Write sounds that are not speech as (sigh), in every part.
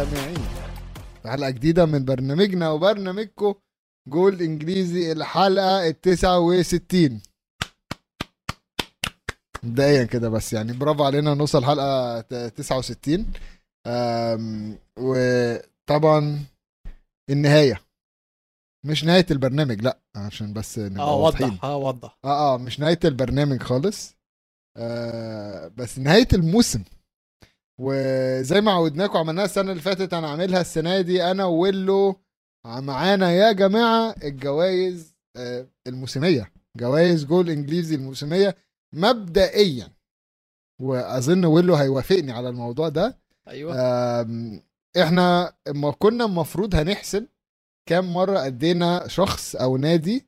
والمستمعين في حلقة جديدة من برنامجنا وبرنامجكم جول إنجليزي الحلقة التسعة وستين. مبدئيا كده بس يعني برافو علينا نوصل حلقة تسعة وستين. وطبعا النهاية. مش نهاية البرنامج لأ عشان بس نبقى آه وضح. آه وضح. آه آه مش نهاية البرنامج خالص. آه بس نهاية الموسم. وزي ما عودناكم عملناها السنة اللي فاتت أنا عاملها السنة دي أنا ويلو معانا يا جماعة الجوائز آه الموسمية. جوائز جول إنجليزي الموسمية مبدئيا. وأظن ويلو هيوافقني على الموضوع ده. أيوه. إحنا ما كنا المفروض هنحسب كام مرة أدينا شخص أو نادي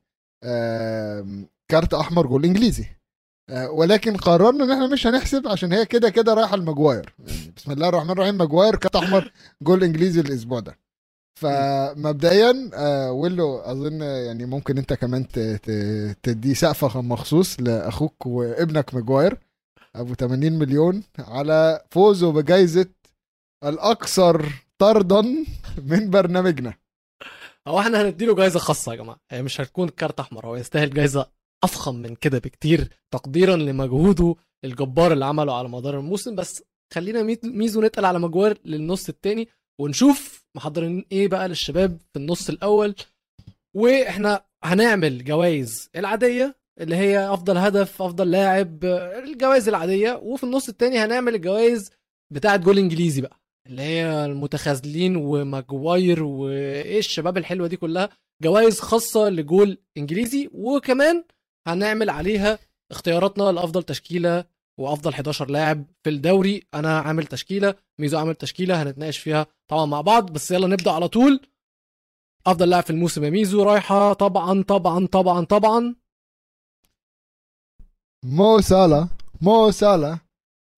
كارت أحمر جول إنجليزي. ولكن قررنا إن إحنا مش هنحسب عشان هي كده كده رايحة المجواير يعني بسم الله الرحمن الرحيم مجواير كارت أحمر جول إنجليزي الأسبوع ده. فمبدئيا آه، ويلو أظن يعني ممكن أنت كمان تدي سقفه مخصوص لأخوك وابنك مجواير أبو 80 مليون على فوزه بجائزه الأكثر طردا من برنامجنا. هو إحنا هنديله جايزة خاصة يا جماعة. هي مش هتكون كارت أحمر هو يستاهل جايزة أفخم من كده بكتير تقديرا لمجهوده الجبار اللي عمله على مدار الموسم. بس خلينا ميزو نتقل على مجوار للنص التاني ونشوف محضرين إيه بقى للشباب في النص الأول. وإحنا هنعمل جوائز العادية اللي هي أفضل هدف أفضل لاعب الجوائز العادية. وفي النص التاني هنعمل الجوائز بتاعة جول إنجليزي بقى اللي هي المتخاذلين وماجواير وإيه الشباب الحلوة دي كلها. جوائز خاصة لجول إنجليزي وكمان هنعمل عليها اختياراتنا لأفضل تشكيلة وأفضل 11 لاعب في الدوري. أنا عامل تشكيلة ميزو عامل تشكيلة هنتناقش فيها طبعا مع بعض بس يلا نبدأ على طول. أفضل لاعب في الموسم يا ميزو رايحة طبعا طبعا طبعا طبعا. مو سالا مو سالا.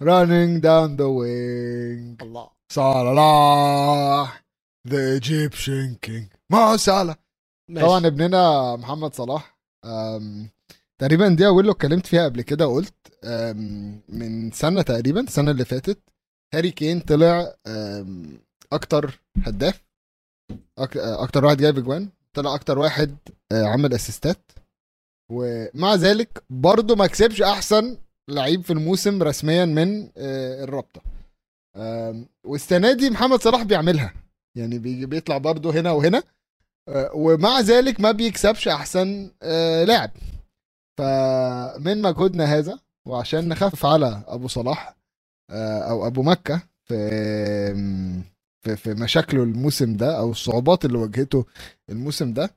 Running down the wing. الله. صلاح the Egyptian king. مو سالا. طبعا ابننا محمد صلاح تقريبا دي اول اتكلمت فيها قبل كده قلت أم، من سنة تقريبا السنة اللي فاتت هاري كين طلع أكتر هداف أكتر واحد جايب اجوان طلع أكتر واحد أه، عمل أسيستات. ومع ذلك برضه ما كسبش أحسن لعيب في الموسم رسميا من أه، الرابطة. والسنة دي محمد صلاح بيعملها. يعني بيطلع برضه هنا وهنا آه، ومع ذلك ما بيكسبش أحسن آه، لاعب. فمن مجهودنا هذا وعشان نخفف على أبو صلاح آه، أو أبو مكة في في, في مشاكله الموسم ده أو الصعوبات اللي واجهته الموسم ده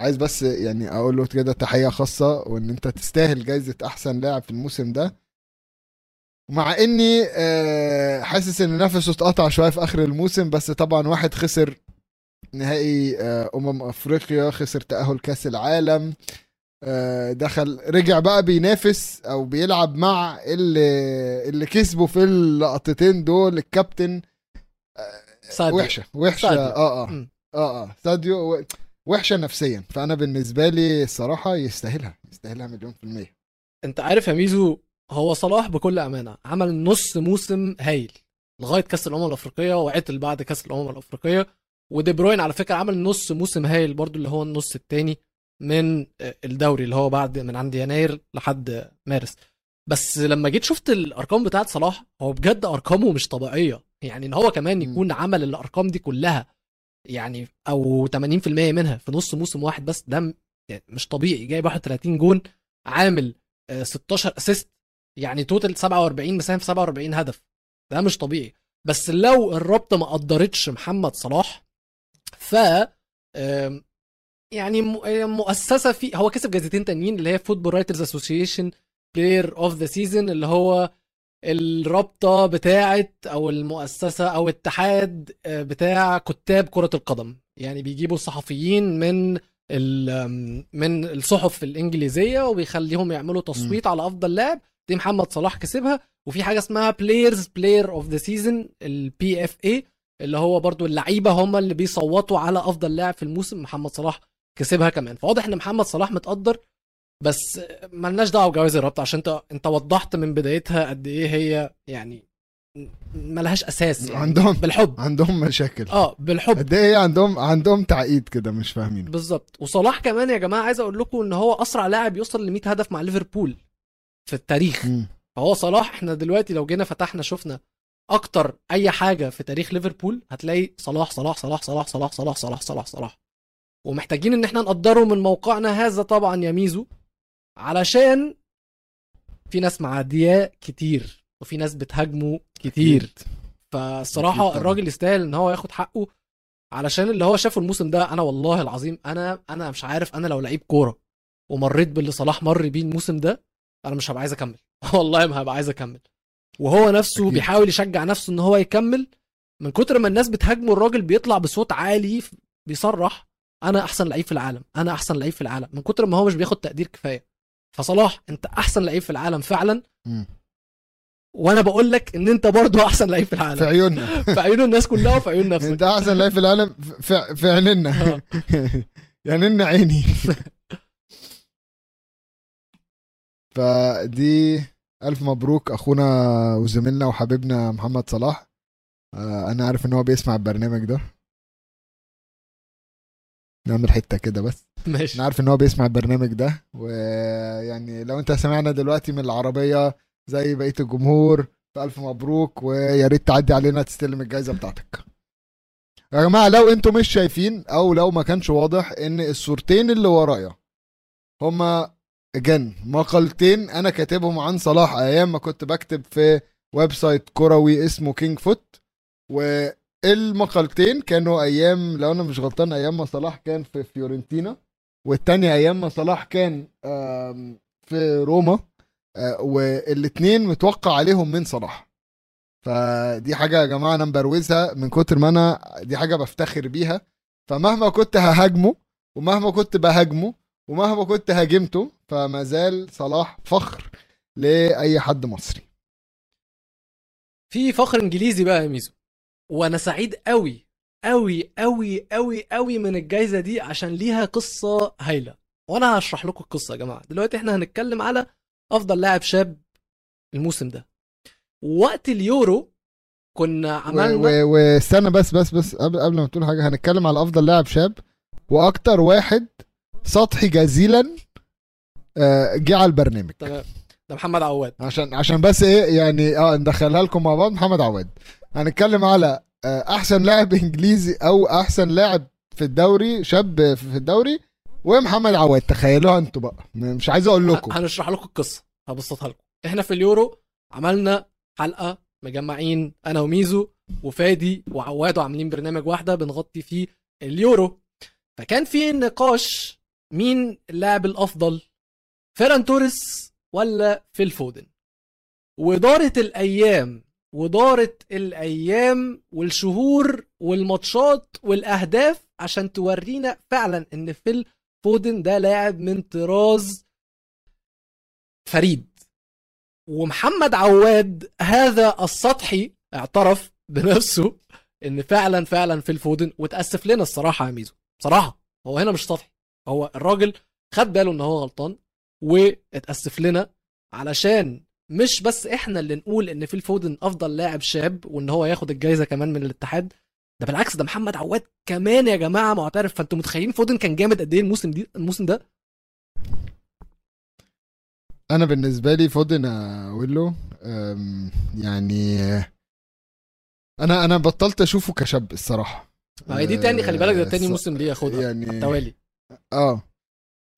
عايز بس يعني أقول له كده تحية خاصة وإن أنت تستاهل جايزة أحسن لاعب في الموسم ده. مع إني آه، حاسس إن نفسه اتقطع شوية في آخر الموسم بس طبعا واحد خسر نهائي آه، أمم أفريقيا خسر تأهل كأس العالم. آه، دخل رجع بقى بينافس أو بيلعب مع اللي اللي كسبوا في اللقطتين دول الكابتن ساديو. وحشة وحشة ساديو. آه آه. آه آه ساديو وحشة نفسيا فأنا بالنسبة لي الصراحة يستاهلها يستاهلها مليون في المية أنت عارف يا ميزو هو صلاح بكل أمانة عمل نص موسم هايل لغاية كأس الأمم الأفريقية وعطل بعد كأس الأمم الأفريقية ودي بروين على فكرة عمل نص موسم هايل برضو اللي هو النص الثاني من الدوري اللي هو بعد من عند يناير لحد مارس. بس لما جيت شفت الأرقام بتاعت صلاح هو بجد أرقامه مش طبيعية. يعني إن هو كمان. يكون عمل الأرقام دي كلها يعني أو 80% منها في نص موسم واحد بس ده يعني مش طبيعي. جايب 31 جون عامل آه، 16 assist يعني total 47 مساهم في 47 هدف. ده مش طبيعي. بس لو الرابطة ما قدرتش محمد صلاح ف يعني م- آه، مؤسسة في هو كسب جايزتين تانيين اللي هي Football Writers' Association Player of the Season اللي هو الرابطة بتاعه أو المؤسسة أو اتحاد آه، بتاع كتاب كرة القدم. يعني بيجيبوا الصحفيين من من الصحف الإنجليزية وبيخليهم يعملوا تصويت على أفضل لاعب. دي محمد صلاح كسبها. وفي حاجة اسمها Players' Player of the Season ال PFA اللي هو برضو اللعيبة هم اللي بيصوتوا على أفضل لاعب في الموسم. محمد صلاح كسبها كمان. فواضح إن محمد صلاح متقدر بس ملناش دعوة بجوائز الرابطة عشان أنت أنت وضحت من بدايتها قد إيه هي يعني ملهاش أساس يعني عندهم بالحب. عندهم مشاكل. آه بالحب. قد إيه عندهم عندهم تعقيد كده مش فاهمين. بالظبط. وصلاح كمان يا جماعة عايز أقول لكم إن هو أسرع لاعب يوصل ل 100 هدف مع ليفربول في التاريخ. مم. فهو صلاح إحنا دلوقتي لو جينا فتحنا شفنا أكتر أي حاجة في تاريخ ليفربول هتلاقي صلاح صلاح صلاح صلاح صلاح صلاح صلاح صلاح صلاح. ومحتاجين إن إحنا نقدره من موقعنا هذا طبعا يا ميزو علشان في ناس معدياه كتير وفي ناس بتهاجمه كتير. فالصراحة أكيد. الراجل يستاهل إن هو ياخد حقه علشان اللي هو شافه الموسم ده أنا والله العظيم أنا أنا مش عارف أنا لو لعيب كورة ومريت باللي صلاح مر بيه الموسم ده أنا مش هبقى عايز أكمل. (laughs) والله ما هبقى عايز أكمل. وهو نفسه أكيد. بيحاول يشجع نفسه إن هو يكمل. من كتر ما الناس بتهاجمه الراجل بيطلع بصوت عالي بيصرح. أنا احسن لعيب في العالم أنا احسن لعيب في العالم من كتر ما هو مش بياخد تقدير كفاية. فصلاح انت احسن لعيب في العالم فعلا. مم. وأنا بقول لك ان انت برضه احسن لعيب في في العالم عيوننا. (laughs) في عيون الناس كلها وفي عيون نفسك. انت احسن لعيب في العالم في, في عيننا آه. (laughs) يعني إن عيني. (laughs) فدي ألف مبروك أخونا وزميلنا وحبيبنا محمد صلاح. آه، أنا عارف إن هو بيسمع البرنامج ده. نعمل حتة كده بس. ماشي. أنا عارف إن هو بيسمع البرنامج ده ويعني لو أنت سمعنا دلوقتي من العربية زي بقية الجمهور فألف مبروك ويا ريت تعدي علينا تستلم الجائزه بتاعتك. يا جماعة لو أنتم مش شايفين أو لو ما كانش واضح إن الصورتين اللي ورايا هما جن مقالتين أنا كاتبهم عن صلاح أيام ما كنت بكتب في website كروي اسمه King Foot والمقالتين كانوا أيام لو أنا مش غلطان أيام ما صلاح كان في فيورنتينا والتانية أيام ما صلاح كان في روما آه، والاتنين متوقع عليهم من صلاح. فدي حاجة يا جماعة أنا مبروزها من كتر ما أنا دي حاجة بفتخر بيها. فمهما كنت ههاجمه ومهما كنت بهاجمه ومهما كنت هاجمته فما زال صلاح فخر لأي حد مصري. في فخر إنجليزي بقى يا ميزو. وأنا سعيد قوي قوي قوي قوي قوي من الجايزة دي عشان ليها قصة هايلة. وأنا هشرح لكم القصة يا جماعة. دلوقتي إحنا هنتكلم على أفضل لاعب شاب الموسم ده. وقت اليورو كنا عملنا و- واستنى بس بس بس قبل قبل ما تقول حاجة هنتكلم على أفضل لاعب شاب وأكتر واحد سطحي جزيلا آه، جه على البرنامج. تمام. ده محمد عواد. عشان عشان بس إيه يعني آه ندخلها لكم مع بعض. محمد عواد. هنتكلم على آه، أحسن لاعب إنجليزي أو أحسن لاعب في الدوري شاب في الدوري ومحمد عواد. تخيلوها أنتوا بقى. مش عايز أقول لكم. هنشرح لكم القصة. هبسطها لكم. إحنا في اليورو عملنا حلقة مجمعين أنا وميزو وفادي وعواد وعاملين برنامج واحدة بنغطي فيه اليورو. فكان في نقاش مين اللاعب الأفضل فيران توريس ولا فيل فودن؟ ودارت الأيام ودارت الأيام والشهور والماتشات والأهداف عشان تورينا فعلا إن فيل فودن ده لاعب من طراز فريد. ومحمد عواد هذا السطحي اعترف بنفسه إن فعلا فعلا في الفودن وتأسف لنا الصراحة يا ميزو. صراحة هو هنا مش سطحي هو الراجل خد باله إن هو غلطان واتأسف لنا علشان مش بس إحنا اللي نقول إن في الفودن أفضل لاعب شاب وإن هو ياخد الجايزة كمان من الاتحاد ده بالعكس ده محمد عواد كمان يا جماعة معترف فأنتوا متخيلين فودن كان جامد قد إيه الموسم دي الموسم ده؟ أنا بالنسبة لي فودن ويلو آم، يعني أنا أنا بطلت أشوفه كشاب الصراحة. ما هي دي تاني خلي بالك ده تاني آه، موسم ليه ياخدها يعني التوالي آه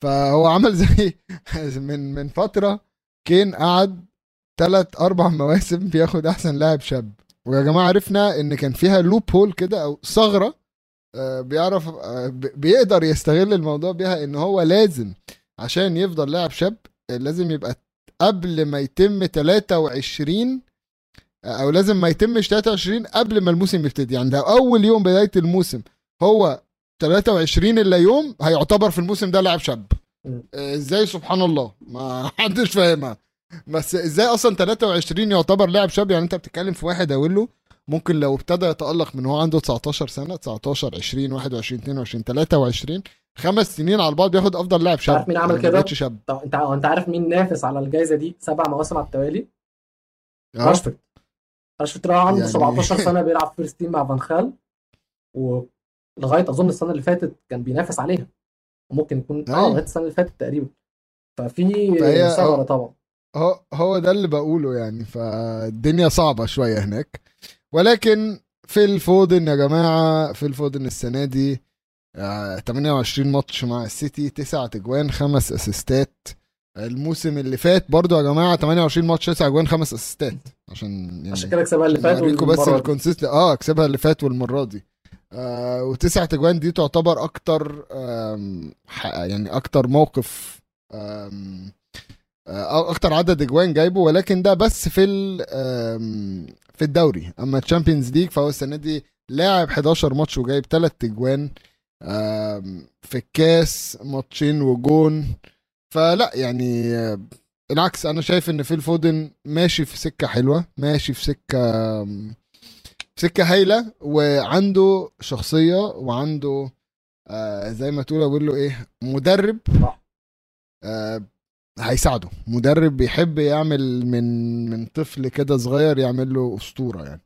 فهو عمل زي (laughs) من من فترة كين قعد ثلاث أربع مواسم بياخد أحسن لاعب شاب. ويا جماعة عرفنا إن كان فيها لوب هول كده أو ثغرة آه، بيعرف آه، بيقدر يستغل الموضوع بيها إن هو لازم عشان يفضل لاعب شاب لازم يبقى قبل ما يتم 23 آه، أو لازم ما يتمش 23 قبل ما الموسم يبتدي. يعني ده أول يوم بداية الموسم. هو 23 إلا يوم هيعتبر في الموسم ده لاعب شاب. إزاي؟ سبحان الله. ما حدش فاهمها. بس إزاي أصلا 23 يعتبر لاعب شاب يعني انت بتتكلم في واحد أقول له ممكن لو ابتدى يتألق من هو عنده 19 سنة 19 20 21 22 23 خمس سنين على بعض بياخد افضل لاعب شاب عارف مين عمل كده؟ شاب. طب انت انت عارف مين نافس على الجائزه دي؟ سبع مواسم على التوالي؟ آه. راشفورد. راشفورد راح عنده يعني- 17 (laughs) سنة بيلعب first team مع فان خال ولغايه أظن السنة اللي فاتت كان بينافس عليها. وممكن يكون آه أيوة. لغاية السنة اللي فاتت تقريبا. ففي ثغره طبعا. هو هو ده اللي بقوله يعني فالدنيا صعبة شوية هناك. ولكن فيل فودن يا جماعة فيل فودن السنة دي آه، 28 ماتش مع السيتي 9 تجوان خمس أسيستات. الموسم اللي فات برضو يا جماعة 28 ماتش 9 اجوان خمس أسيستات. عشان يعني عشان كده كسبها اللي فات اوريكم بس والمرة دي. ال consistency آه كسبها اللي فات والمرة دي. آه وتسع تجوان دي تعتبر أكتر يعني أكتر موقف آه، أكتر عدد أجوان جايبه ولكن ده بس في في الدوري. أما ال Champions League فهو السنة دي لاعب 11 ماتش وجايب 3 أجوان في الكاس ماتشين وجون. فلا يعني آه، العكس أنا شايف إن فيل فودن ماشي في سكة حلوة ماشي في سكة آم، سكة هايلة وعنده شخصية وعنده آه زي ما تقول أقول له إيه مدرب. آه هيساعده. مدرب بيحب يعمل من من طفل كده صغير يعمل له أسطورة يعني.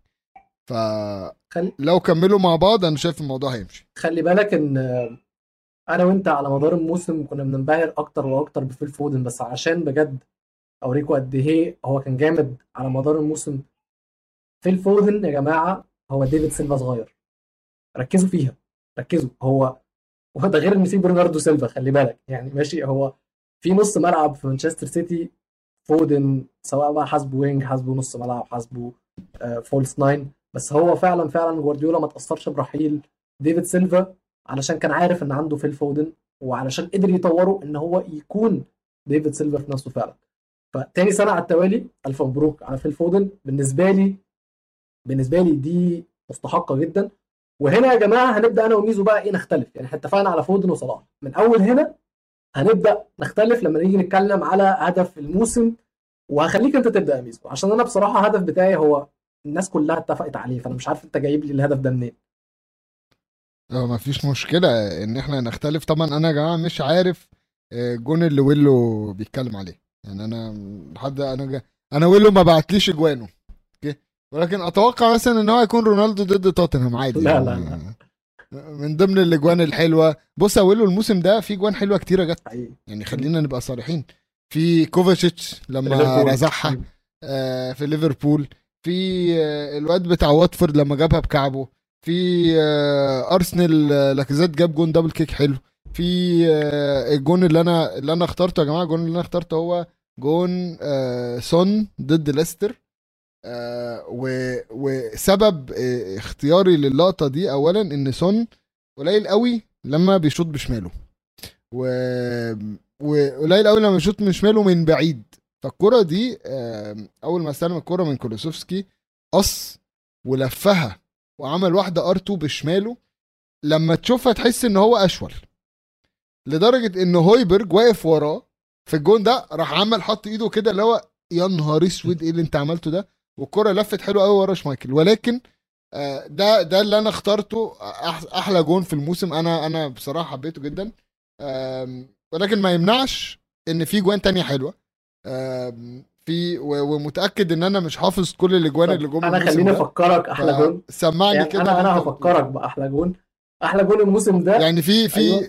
فلو خلي كملوا مع بعض أنا شايف الموضوع هيمشي. خلي بالك إن أنا وأنت على مدار الموسم كنا بننبهر أكتر وأكتر بفيل فودن بس عشان بجد أوريكم قد إيه هو كان جامد على مدار الموسم. فيل فودن يا جماعة هو ديفيد سيلفا صغير. ركزوا فيها ركزوا. هو هو ده غير ان في برناردو سيلفا خلي بالك. يعني ماشي هو في نص ملعب في مانشستر سيتي فودن سواء بقى حاسبه wing حاسبه نص ملعب حاسبه آه، false nine. بس هو فعلا فعلا جوارديولا ما تاثرش برحيل ديفيد سيلفا علشان كان عارف إن عنده فيل فودن وعلشان قدر يطوره إن هو يكون ديفيد سيلفا في نفسه فعلا. فتاني سنه على التوالي الف مبروك على فيل فودن. بالنسبة لي بالنسبة لي دي مستحقة جدا. وهنا يا جماعة هنبدأ أنا وميزو بقى إيه نختلف. يعني إحنا اتفقنا على فودن وصلاح. من أول هنا هنبدأ نختلف لما نيجي نتكلم على هدف الموسم وهخليك أنت تبدأ يا ميزو. عشان أنا بصراحة الهدف بتاعي هو الناس كلها اتفقت عليه فأنا مش عارف أنت جايب لي الهدف ده منين. آه ما فيش مشكلة. إن إحنا نختلف طبعا أنا يا جماعة مش عارف آه، الجون اللي ويلو بيتكلم عليه. يعني أنا لحد أنا جا... أنا ويلو ما بعتليش اجوانه أوكي؟ ولكن أتوقع مثلا إن هو يكون رونالدو ضد توتنهام عادي. لا، يعني. لا، من ضمن الاجوان الحلوة. بص يا ويلو الموسم ده في جوان حلوة كتيرة جت. يعني خلينا نبقى صريحين. في كوفاشيتش لما. رزعها آه، في ليفربول. في آه، الواد بتاع واتفورد لما جابها بكعبه. في آه، أرسنال لاكازيت جاب جون double kick حلو. في الجون اللي أنا اللي أنا اخترته يا جماعة الجون اللي أنا اخترته هو جون سون ضد ليستر. و- وسبب آه، اختياري للقطة دي اولا إن سون قليل قوي لما بيشوط بشماله. و... وقليل قوي لما بيشوط بشماله من بعيد. فالكرة دي أول ما استلم الكرة من كولوسيفسكي قص ولفها وعمل واحدة R2 بشماله. لما تشوفها تحس إن هو أشول لدرجة إن هويبرج واقف وراه في الجون ده راح عمل حط إيده كده اللي هو يا نهار أسود إيه اللي أنت عملته ده؟ والكرة لفت حلو قوي ورا شمايكل. ولكن آه، ده ده اللي أنا اخترته أحلى جون في الموسم. أنا أنا بصراحة حبيته جدا. ولكن ما يمنعش إن في جوان تانية حلوة. في ومتأكد إن أنا مش حافظ كل الأجوان اللي جم أنا خليني. أفكرك أحلى جون. سمعني يعني كده أنا أنا هفكرك بأحلى جون. أحلى جون الموسم ده. يعني في في أيوة.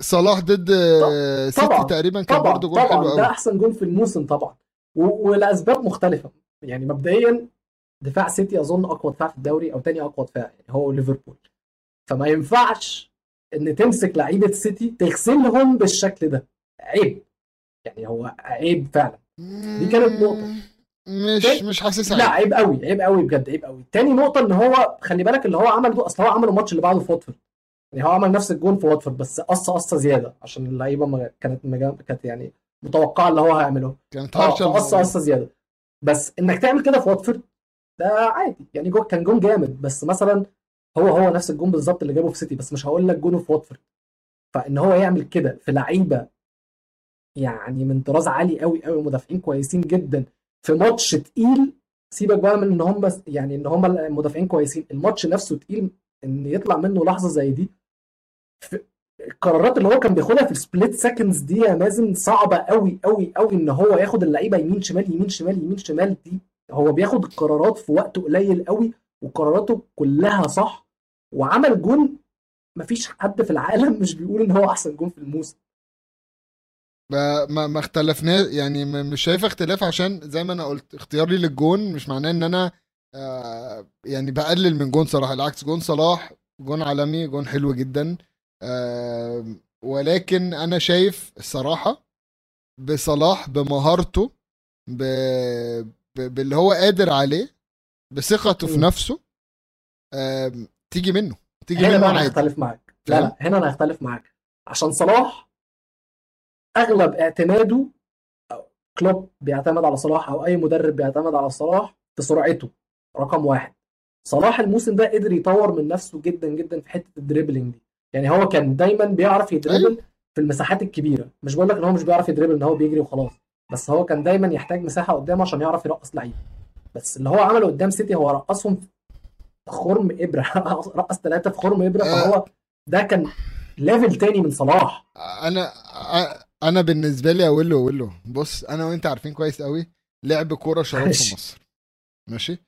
صلاح ضد آه، سيتي تقريبا كان برضه جون حلو طبعا. ده قوي. أحسن جون في الموسم طبعا. و- ولاسباب مختلفة. يعني مبدئيا دفاع سيتي أظن أقوى دفاع في الدوري أو تاني أقوى دفاع يعني هو ليفربول. فما ينفعش إن تمسك لعيبة سيتي تغسلهم بالشكل ده. عيب. يعني هو عيب فعلا. دي كانت نقطة. مش تاني- مش حاسسها لا عيب. قوي عيب قوي بجد عيب قوي. تاني نقطة إن هو خلي بالك اللي هو عمله ده أصل هو عمل الماتش اللي بعده في واتفورد. يعني هو عمل نفس الجون في واتفورد بس قصة قصة زيادة عشان اللعيبة كانت مجا... كانت يعني متوقعة اللي هو هيعمله. كانت هارشة قصة قصة زيادة. بس إنك تعمل كده في واتفورد ده عادي. يعني جو كان جون جامد بس مثلا هو هو نفس الجون بالظبط اللي جابه في سيتي بس مش هقول لك جونه في واتفورد. فإن هو يعمل كده في لعيبة يعني من طراز عالي قوي قوي مدافعين كويسين جدا في ماتش تقيل سيبك بقى من إن هم يعني إن هم المدافعين كويسين الماتش نفسه تقيل إن يطلع منه لحظة زي دي القرارات اللي هو كان بياخدها في ال split seconds دي يا مازن صعبة قوي قوي قوي إن هو ياخد اللعيبة يمين شمال يمين شمال يمين شمال دي هو بياخد القرارات في وقت قليل قوي وقراراته كلها صح وعمل جون مفيش حد في العالم مش بيقول إن هو أحسن جون في الموسم. ما ما ما اختلفنا يعني مش شايف اختلاف عشان زي ما أنا قلت اختياري للجون مش معناه إن أنا آه يعني بقلل من جون صلاح العكس جون صلاح جون عالمي جون حلو جدا. ولكن أنا شايف الصراحة بصلاح بمهارته ب... ب... باللي هو قادر عليه بثقته في. نفسه تيجي منه تيجي هنا منه أنا هختلف معاك. لا؟ لا هنا أنا هختلف معاك. عشان صلاح أغلب اعتماده كلوب بيعتمد على صلاح أو أي مدرب بيعتمد على صلاح في سرعته رقم واحد. صلاح الموسم ده قدر يطور من نفسه جدا جدا في حتة ال dribbling دي. يعني هو كان دايما بيعرف ي dribble في المساحات الكبيرة. مش بقول لك إن هو مش بيعرف ي dribble إن هو بيجري وخلاص. بس هو كان دايما يحتاج مساحة قدامه عشان يعرف يرقص لعيبه بس اللي هو عمله قدام سيتي هو رقصهم في خرم إبرة. (laughs) رقص ثلاثة في خرم إبرة. فهو ده كان level تاني من صلاح. أنا أنا بالنسبة لي أقول له أقول له بص أنا وأنت عارفين كويس قوي لعب كورة شراب في. مصر. ماشي؟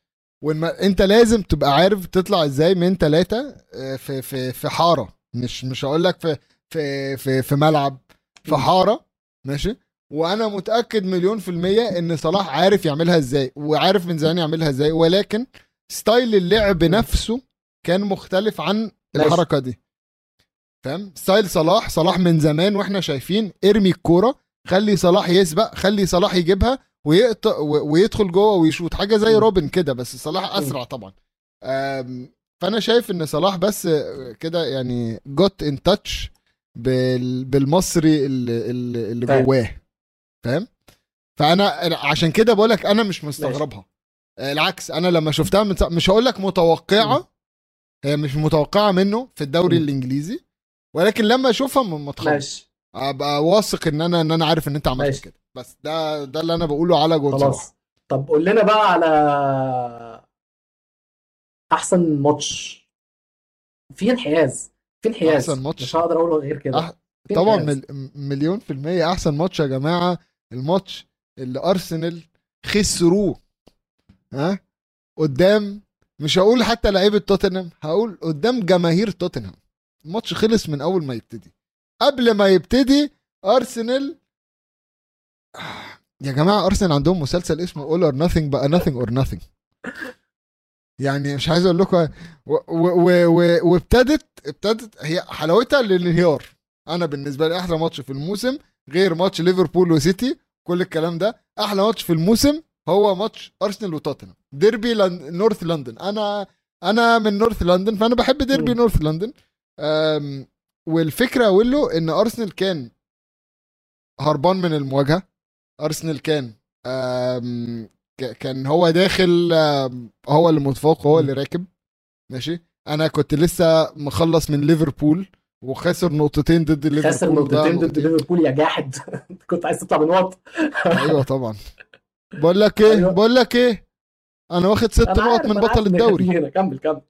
والم... أنت لازم تبقى عارف تطلع إزاي من ثلاثة في في في حارة. مش مش هقول لك في في في في ملعب في حارة ماشي؟ وأنا متأكد مليون في المية إن صلاح عارف يعملها إزاي وعارف من زمان يعملها إزاي ولكن style اللعب نفسه كان مختلف عن. الحركة دي. فاهم؟ style صلاح صلاح من زمان وإحنا شايفين إرمي الكورة خلي صلاح يسبق خلي صلاح يجيبها ويقطع و- ويدخل جوه ويشوط حاجة زي. روبن كده بس صلاح أسرع طبعا. فانا شايف ان صلاح بس كده يعني جوت ان تاتش بالمصري اللي, اللي. جواه. فاهم؟ فانا عشان كده بقول لك أنا مش مستغربها. العكس أنا لما شفتها من مش هقول لك متوقعة هي مش متوقعة منه في الدوري م. الإنجليزي ولكن لما أشوفها ما ماشي. أبقى واثق إن أنا إن أنا عارف إن أنت عملت. كده. بس ده ده اللي أنا بقوله على جول خلاص. طب قول لنا بقى على أحسن ماتش. في انحياز في انحياز. أحسن ماتش. مش هقدر أقول غير كده. أح... طبعا. مل... مليون في المية أحسن ماتش يا جماعة الماتش اللي أرسنال خسروه ها؟ قدام مش هقول حتى لعيبة توتنهام هقول قدام جماهير توتنهام. الماتش خلص من أول ما يبتدي. قبل ما يبتدي أرسنال (sighs) يا جماعة أرسنال عندهم مسلسل اسمه All or Nothing بقى nothing or nothing. (laughs) يعني مش عايز أقول لكم وابتدت ابتدت هي حلاوتها الانهيار أنا بالنسبة لي أحلى ماتش في الموسم غير ماتش ليفربول وسيتي كل الكلام ده. أحلى ماتش في الموسم هو ماتش أرسنال وتوتنهام. ديربي لن... North London. أنا أنا من North London فأنا بحب ديربي مم. North London. أم... والفكرة أقول له إن أرسنال كان هربان من المواجهة. أرسنال كان أم... كان هو داخل هو اللي متفوق هو اللي راكب. ماشي؟ أنا كنت لسه مخلص من ليفربول وخسر نقطتين ضد ليفربول. خسر نقطتين ضد. ليفربول يا جاحد. (laughs) كنت عايز تطلع بنقط. أيوه (laughs) طبعا. بقول لك إيه؟ أيوة. بقول لك إيه؟ أنا واخد ست نقط من بطل الدوري. (laughs) كمل كمل.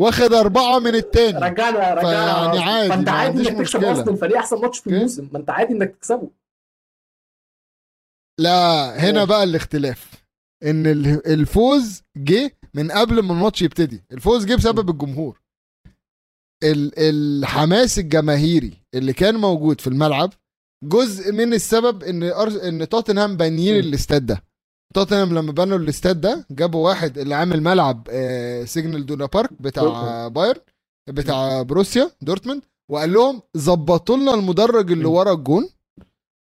واخد أربعة من التاني. رجعنا رجعنا. فيعني عادي، ما انت عادي إنك تكسب مشكلة. ارسنال فريق أحسن ماتش في okay. الموسم. ما أنت عادي إنك تكسبه. لا هنا. بقى الاختلاف. إن ال- الفوز جه من قبل ما الماتش يبتدي الفوز جه بسبب الجمهور ال- الحماس الجماهيري اللي كان موجود في الملعب جزء من السبب إن. إن توتنهام بانيين. الاستاد ده توتنهام لما بنوا الاستاد ده جابوا واحد اللي عامل ملعب سيجنال إيدونا بارك بتاع. بايرن بتاع بروسيا دورتموند وقال لهم ظبطوا لنا المدرج اللي. ورا الجون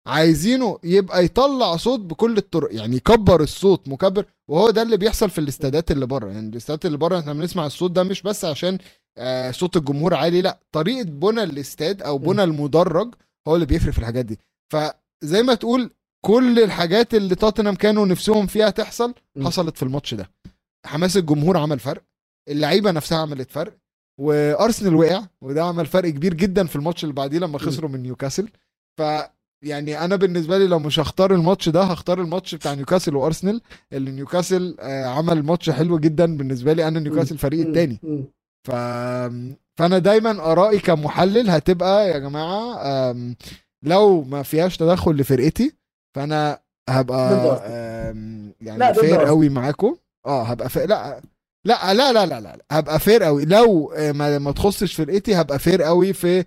عايزينه يبقى يطلع صوت بكل الطرق يعني يكبر الصوت مكبر. وهو ده اللي بيحصل في الاستادات اللي بره. يعني الاستادات اللي بره إحنا بنسمع الصوت ده مش بس عشان آه صوت الجمهور عالي لا طريقة بنى الاستاد أو بنى المدرج هو اللي بيفرق في الحاجات دي. فزي ما تقول كل الحاجات اللي توتنهام كانوا نفسهم فيها تحصل. حصلت في الماتش ده. حماس الجمهور عمل فرق اللعيبة نفسها عملت فرق وأرسنال وقع وده عمل فرق كبير جدا في الماتش اللي بعديه لما خسروا من نيوكاسل. ف يعني أنا بالنسبة لي لو مش هختار الماتش ده هختار الماتش بتاع نيوكاسل وأرسنال اللي نيوكاسل آه، عمل ماتش حلو جدا بالنسبة لي أنا نيوكاسل الفريق. الثاني. ف فأنا دايما آرائي كمحلل هتبقى يا جماعة لو ما فيهاش تدخل لفرقتي فأنا هبقى يعني fair. قوي معاكم آه هبقى fair لا لا لا لا لا لا هبقى fair قوي لو آه، ما, ما تخصش فرقتي هبقى فير قوي في.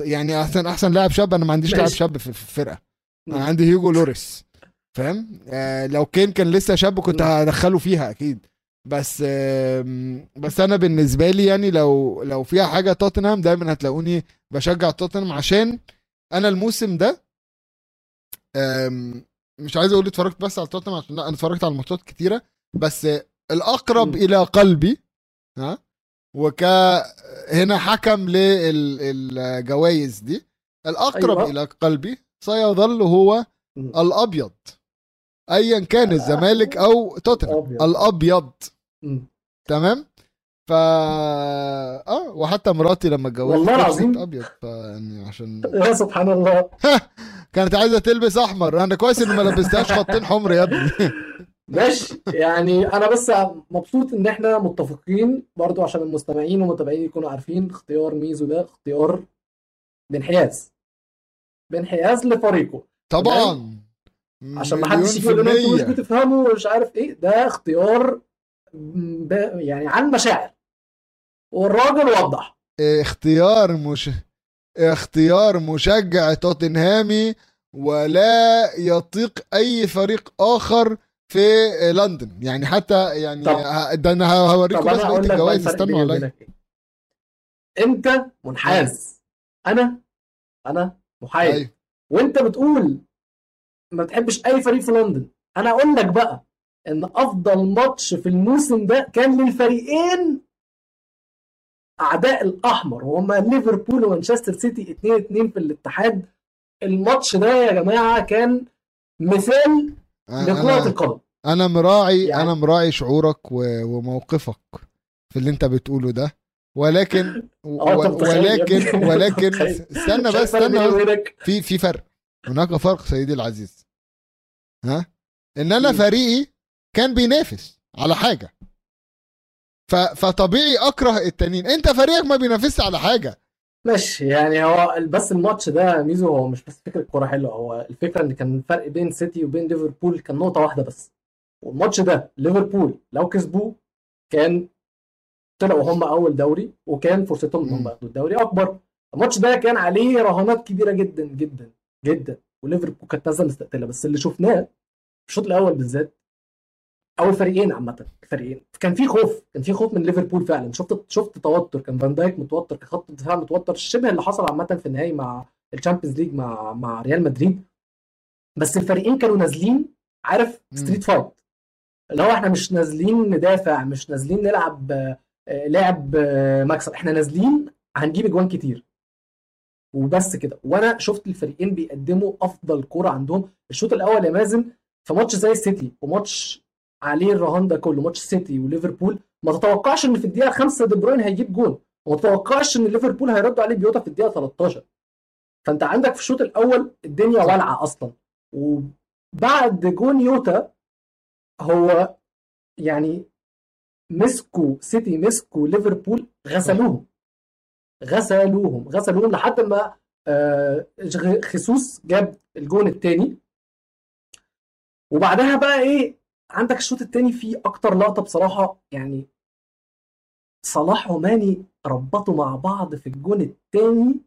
يعني أحسن أحسن لاعب شاب أنا ما عنديش. لاعب شاب في الفرقة أنا. عندي هيوجو لوريس فاهم آه لو كين كان لسه شاب كنت. هدخله فيها أكيد بس آم، بس أنا بالنسبة لي يعني لو لو فيها حاجة توتنهام دايما هتلاقوني بشجع توتنهام عشان أنا الموسم ده آم، مش عايز أقول اتفرجت بس على توتنهام عشان أنا اتفرجت على ماتشات كتيرة بس الأقرب مم. إلى قلبي ها وك هنا حكم للجوائز دي الأقرب أيوة. إلى قلبي سيظل هو. الأبيض ايا كان الزمالك أو توتنهام. الأبيض مم. تمام ف آه وحتى مراتي لما اتجوزت والله العظيم. أبيض فيعني عشان يا سبحان الله (laughs) كانت عايزة تلبس أحمر أنا كويس إني ما لبستهاش خطين حمر يا ابني (laughs) ماشي. يعني أنا بس مبسوط إن إحنا متفقين برضو عشان المستمعين والمتابعين يكونوا عارفين اختيار ميزو ده اختيار بانحياز بانحياز لفريقه. طبعا. عشان ما حدش يجي يقول لنا أنتوا مش بتفهموا ومش عارف إيه. ده اختيار ب... يعني عن مشاعر. والراجل وضح اختيار مش اختيار مشجع توتنهامي ولا يطيق أي فريق آخر في لندن. يعني حتى يعني طب- ده أنا هوريكم بس بقية الجوائز استنوا عليا أنت منحاز. أنا أنا محايد. أيوه. وأنت بتقول ما بتحبش أي فريق في لندن. أنا أقول لك بقى إن أفضل ماتش في الموسم ده كان للفريقين أعداء الأحمر وهما ليفربول ومانشستر سيتي 2 2 في الاتحاد. الماتش ده يا جماعة كان مثال أنا القدم أنا مراعي يعني- أنا مراعي شعورك وموقفك في اللي أنت بتقوله ده. ولكن (laughs) يا ولكن؟ (laughs) ولكن؟ استنى بس استنى. في في فرق. هناك فرق سيدي العزيز. ها؟ إن أنا. فريقي كان بينافس على حاجة. ف... فطبيعي أكره التانيين. أنت فريقك ما بينافسش على حاجة. ماشي يعني هو بس الماتش ده ميزو هو مش بس فكرة كورة حلوة هو الفكرة إن كان الفرق بين سيتي وبين ليفربول كان نقطة واحدة بس. والماتش ده ليفربول لو كسبوه كان طلعوا هم أول دوري وكان فرصتهم إن هم. ياخدوا الدوري أكبر. الماتش ده كان عليه رهانات كبيرة جدا جدا جدا وليفربول كانت نازلة مستقتلة. بس اللي شفناه في الشوط الأول بالذات أو الفريقين عامة الفريقين كان في خوف كان في خوف من ليفربول فعلا. شفت شفت توتر. كان فان دايك متوتر كان خط الدفاع متوتر شبه اللي حصل عامة في النهائي مع الشامبيونز ليج مع مع ريال مدريد. بس الفريقين كانوا نازلين عارف. street fight اللي هو إحنا مش نازلين ندافع مش نازلين نلعب آه، لعب آه، مكسب. إحنا نازلين هنجيب اجوان كتير. وبس كده. وأنا شفت الفريقين بيقدموا أفضل كورة عندهم. الشوط الأول يا مازن في ماتش زي السيتي وماتش عليه الرهان ده كله ماتش سيتي وليفربول. ما تتوقعش إن في الدقيقة 5 دي بروين هيجيب جون. وما تتوقعش إن ليفربول هيردوا عليه بجوتا في الدقيقة 13 فأنت عندك في الشوط الأول الدنيا. والعه أصلا. وبعد جون يوتا هو يعني مسكوا سيتي مسكوا ليفربول غسلوهم. غسلوهم. غسلوهم لحد ما آه، خيسوس جاب الجون الثاني وبعدها بقى إيه؟ عندك الشوط الثاني فيه أكتر لقطة بصراحة يعني صلاح وماني ربطوا مع بعض في الجون الثاني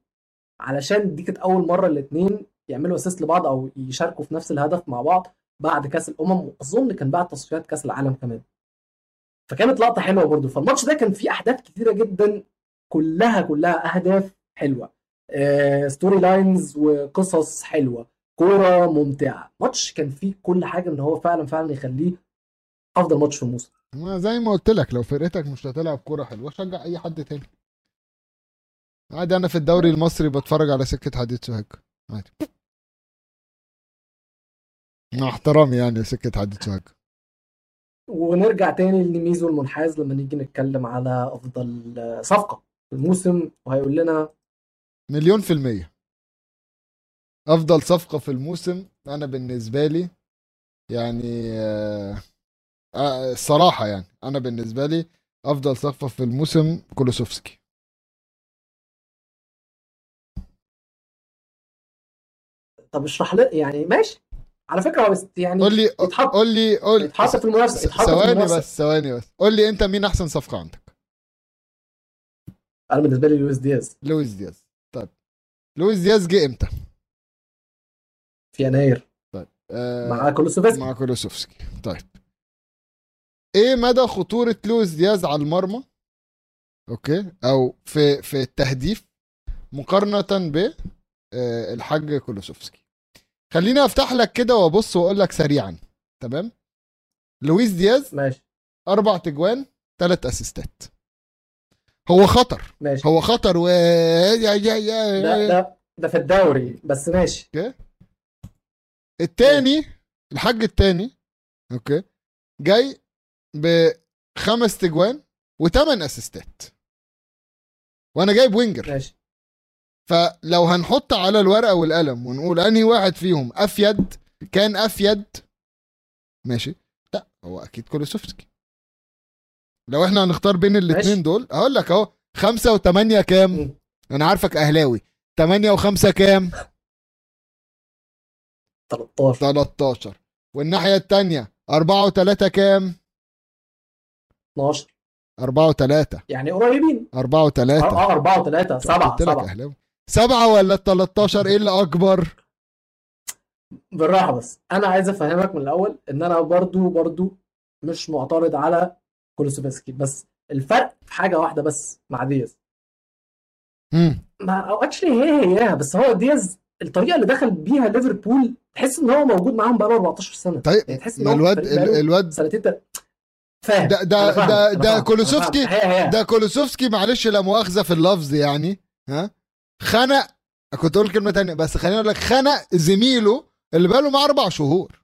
علشان دي كانت أول مرة الاثنين يعملوا assist لبعض أو يشاركوا في نفس الهدف مع بعض بعد كأس الأمم وأظن كان بعد تصفيات كأس العالم كمان. فكانت لقطة حلوة برضو. فالماتش ده كان فيه أحداث كتيرة جدا كلها كلها أهداف حلوة. آه، storylines وقصص حلوة. كورة ممتعة. ماتش كان فيه كل حاجة ان هو فعلا فعلا يخليه أفضل ماتش في الموسم. ما زي ما قلت لك لو فرقتك مش هتلعب كورة حلوة شجع أي حد تاني. عادي أنا في الدوري المصري بتفرج على سكة حديد سوهاج. عادي. مع احترامي يعني لسكة حديد سوهاج. ونرجع تاني لميزو المنحاز لما نيجي نتكلم على أفضل صفقة في الموسم وهيقول لنا مليون في المية. أفضل صفقة في الموسم أنا بالنسبة لي يعني آه، آه، الصراحة يعني أنا بالنسبة لي أفضل صفقة في الموسم كولوسوفسكي. طب اشرح لي يعني ماشي. على فكرة بس يعني قول لي يتحط. قول لي قول يتحط في المنافسة ثواني بس ثواني بس. قول لي أنت مين أحسن صفقة عندك؟ أنا بالنسبة لي لويس دياز. لويس دياز. طيب لويس دياز جه إمتى؟ في يناير. آه مع كولوسوفسكي. مع كولوسوفسكي. طيب. إيه مدى خطورة لويس دياز على المرمى؟ okay. أو في في التهديف مقارنة ب آه، الحاج كولوسوفسكي. خليني أفتح لك كده وأبص وأقول لك سريعا. تمام؟ لويس دياز ماشي. أربع تجوان ثلاث أسيستات. هو خطر. ماشي. هو خطر و يا يا يا ده ده ده في الدوري. بس ماشي. التاني الحاج التاني okay جاي بخمس تجوان وثمان أسيستات. وأنا جايب winger. ماشي. فلو هنحط على الورقة والقلم ونقول أنهي واحد فيهم أفيد كان أفيد ماشي. لا هو أكيد كولوسوفسكي. لو إحنا هنختار بين الاثنين. دول هقول لك أهو خمسة وثمانية كام. أنا عارفك أهلاوي. ثمانية وخمسة كام؟ 13 13 والناحية التانية أربعة وثلاثة كام؟ 12 أربعة وثلاثة يعني قريبين. أربعة وثلاثة آه 4 و3 7 قلت لك 7 أهلاوي. سبعة ولا ال 13 إيه اللي أكبر؟ بالراحة بس. أنا عايز أفهمك من الأول إن أنا برضو برضو مش معترض على كولوسوفسكي بس الفرق في حاجة واحدة بس مع دياز. ما أو اكشلي هي هياها بس هو دياز الطريقة اللي دخل بيها ليفربول تحس إن هو موجود معاهم بقاله 14 سنة. طيب يعني تحس إن الواد الواد سنتين تل- فاهم. ده ده فاهمك، ده ده كولوسوفسكي ده كولوسوفسكي معلش لا مؤاخذة في اللفظ يعني ها؟ خنق كنت أقول كلمة تانية بس خليني أقول لك خنق زميله اللي بقاله معاه أربع شهور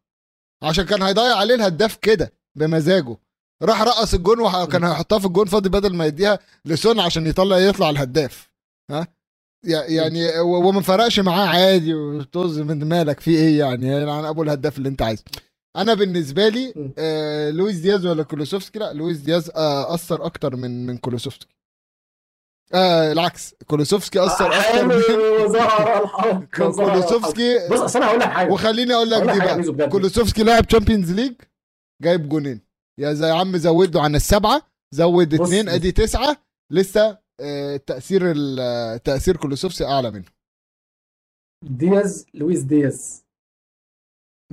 عشان كان هيضيع عليه الهداف كده بمزاجه. راح رقص الجون وكان هيحطها في الجون فاضي بدل ما يديها لسون عشان يطلع يطلع الهداف ها؟ يعني وما فرقش معاه عادي وطز من مالك في إيه يعني يعني عن أبو الهداف اللي أنت عايزه أنا بالنسبة لي. آه لويس دياز ولا كولوسوفسكي لأ لويس دياز آه أثر أكتر من من كولوسوفسكي آه العكس كولوسوفسكي أثر أكتر من. (laughs) كولوسوفسكي بص أصل أنا هقول لك حاجة وخليني أقول لك دي بقى. كولوسوفسكي لاعب تشامبيونز ليج جايب جونين يا زي عم زود له عن السبعة زود اتنين بص. ادي تسعة لسه تأثير ال- تأثير كولوسوفسكي أعلى منه. دياز لويس دياز.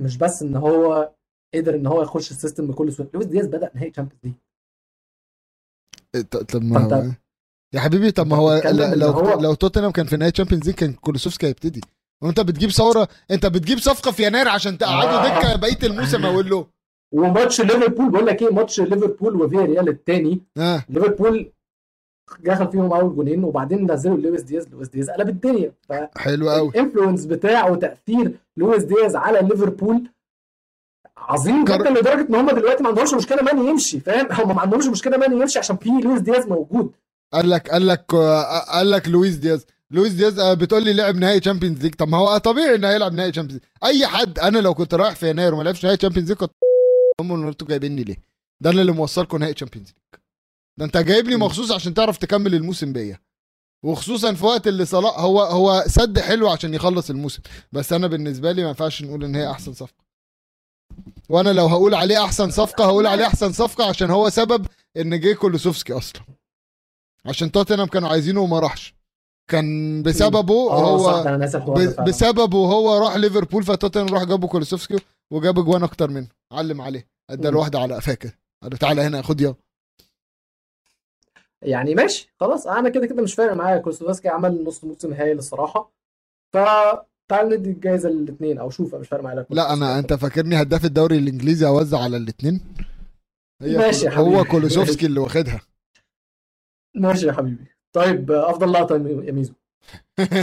مش بس إن هو قدر إن هو يخش ال system بكل سهولة. لويس دياز بدأ نهائي تشامبيونز ليج طب ما هو يا حبيبي طب ما هو لو هو- لو توتنهام كان في نهائي تشامبيونز ليج كان كولوسوفسكي هيبتدي. وأنت بتجيب ثورة أنت بتجيب صفقة في يناير عشان تقعده آه. دكة بقية الموسم (laughs) أقول له. وماتش ليفربول بقول لك إيه ماتش ليفربول وفياريال الثاني آه. ليفربول دخل فيهم أول جونين وبعدين نزلوا لويس دياز لويس دياز قلب الدنيا. حلو قوي فال influence بتاعه وتأثير لويس دياز على ليفربول عظيم كر- جدا لدرجة إن هم دلوقتي ما عندهمش مشكلة ماني يمشي فاهم؟ هم ما عندهمش مشكلة ماني يمشي عشان في لويس دياز موجود. قال لك قال لك قال لك لويس دياز. لويس دياز آه، بتقول لي لعب نهائي Champions League طب ما هو طبيعي إنه هيلعب نهائي Champions أي حد أنا لو كنت رايح في يناير وما لعبش نهائي Champions League كنت هم أنتوا جايبيني ليه؟ ده اللي موصلكم نهائي Champions League ده انت جايب لي م. مخصوص عشان تعرف تكمل الموسم بيا. وخصوصا في وقت اللي صلاح هو هو سد حلو عشان يخلص الموسم. بس أنا بالنسبة لي ما ينفعش نقول إن هي أحسن صفقة. وأنا لو هقول عليه أحسن صفقة هقول عليه أحسن صفقة عشان هو سبب إن جه كولوسوفسكي أصلا. عشان توتنهام كانوا عايزينه وما راحش. كان بسببه آه هو. بسببه هو راح ليفربول فتوتنهام راح جابوا كولوسوفسكي وجاب اجوان أكتر منه. علم عليه. أدى. الواحدة على قفاه كده قال له تعالى هنا خد يلا. يعني ماشي خلاص أنا كده كده مش فارق معايا. كولوسوفسكي عمل نص موسم هايل الصراحة. فتعال ندي الجايزة للاثنين أو شوف مش فارق معايا. لا أنا أنت فاكرني هداف الدوري الإنجليزي أوزع على الاثنين ماشي يا هو حبيبي. كولوسوفسكي اللي واخدها. ماشي يا حبيبي. طيب أفضل لقطه يا ميزو. (laughs)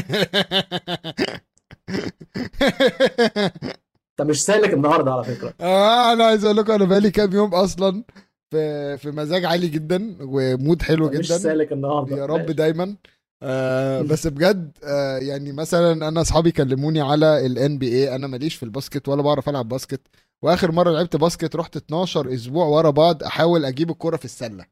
أنت مش سالك النهارده على فكرة. آه أنا عايز أقول لكم أنا بقالي كام يوم أصلا في في مزاج عالي جدا ومود حلو أنت مش جدا. سالك النهارده. يا رب ماشي. دايما. آه بس بجد آه يعني مثلا أنا أصحابي كلموني على ال NBA أنا ماليش في ال basket ولا بعرف ألعب basket. وآخر مرة لعبت basket رحت 12 أسبوع ورا بعض أحاول أجيب الكرة في السلة.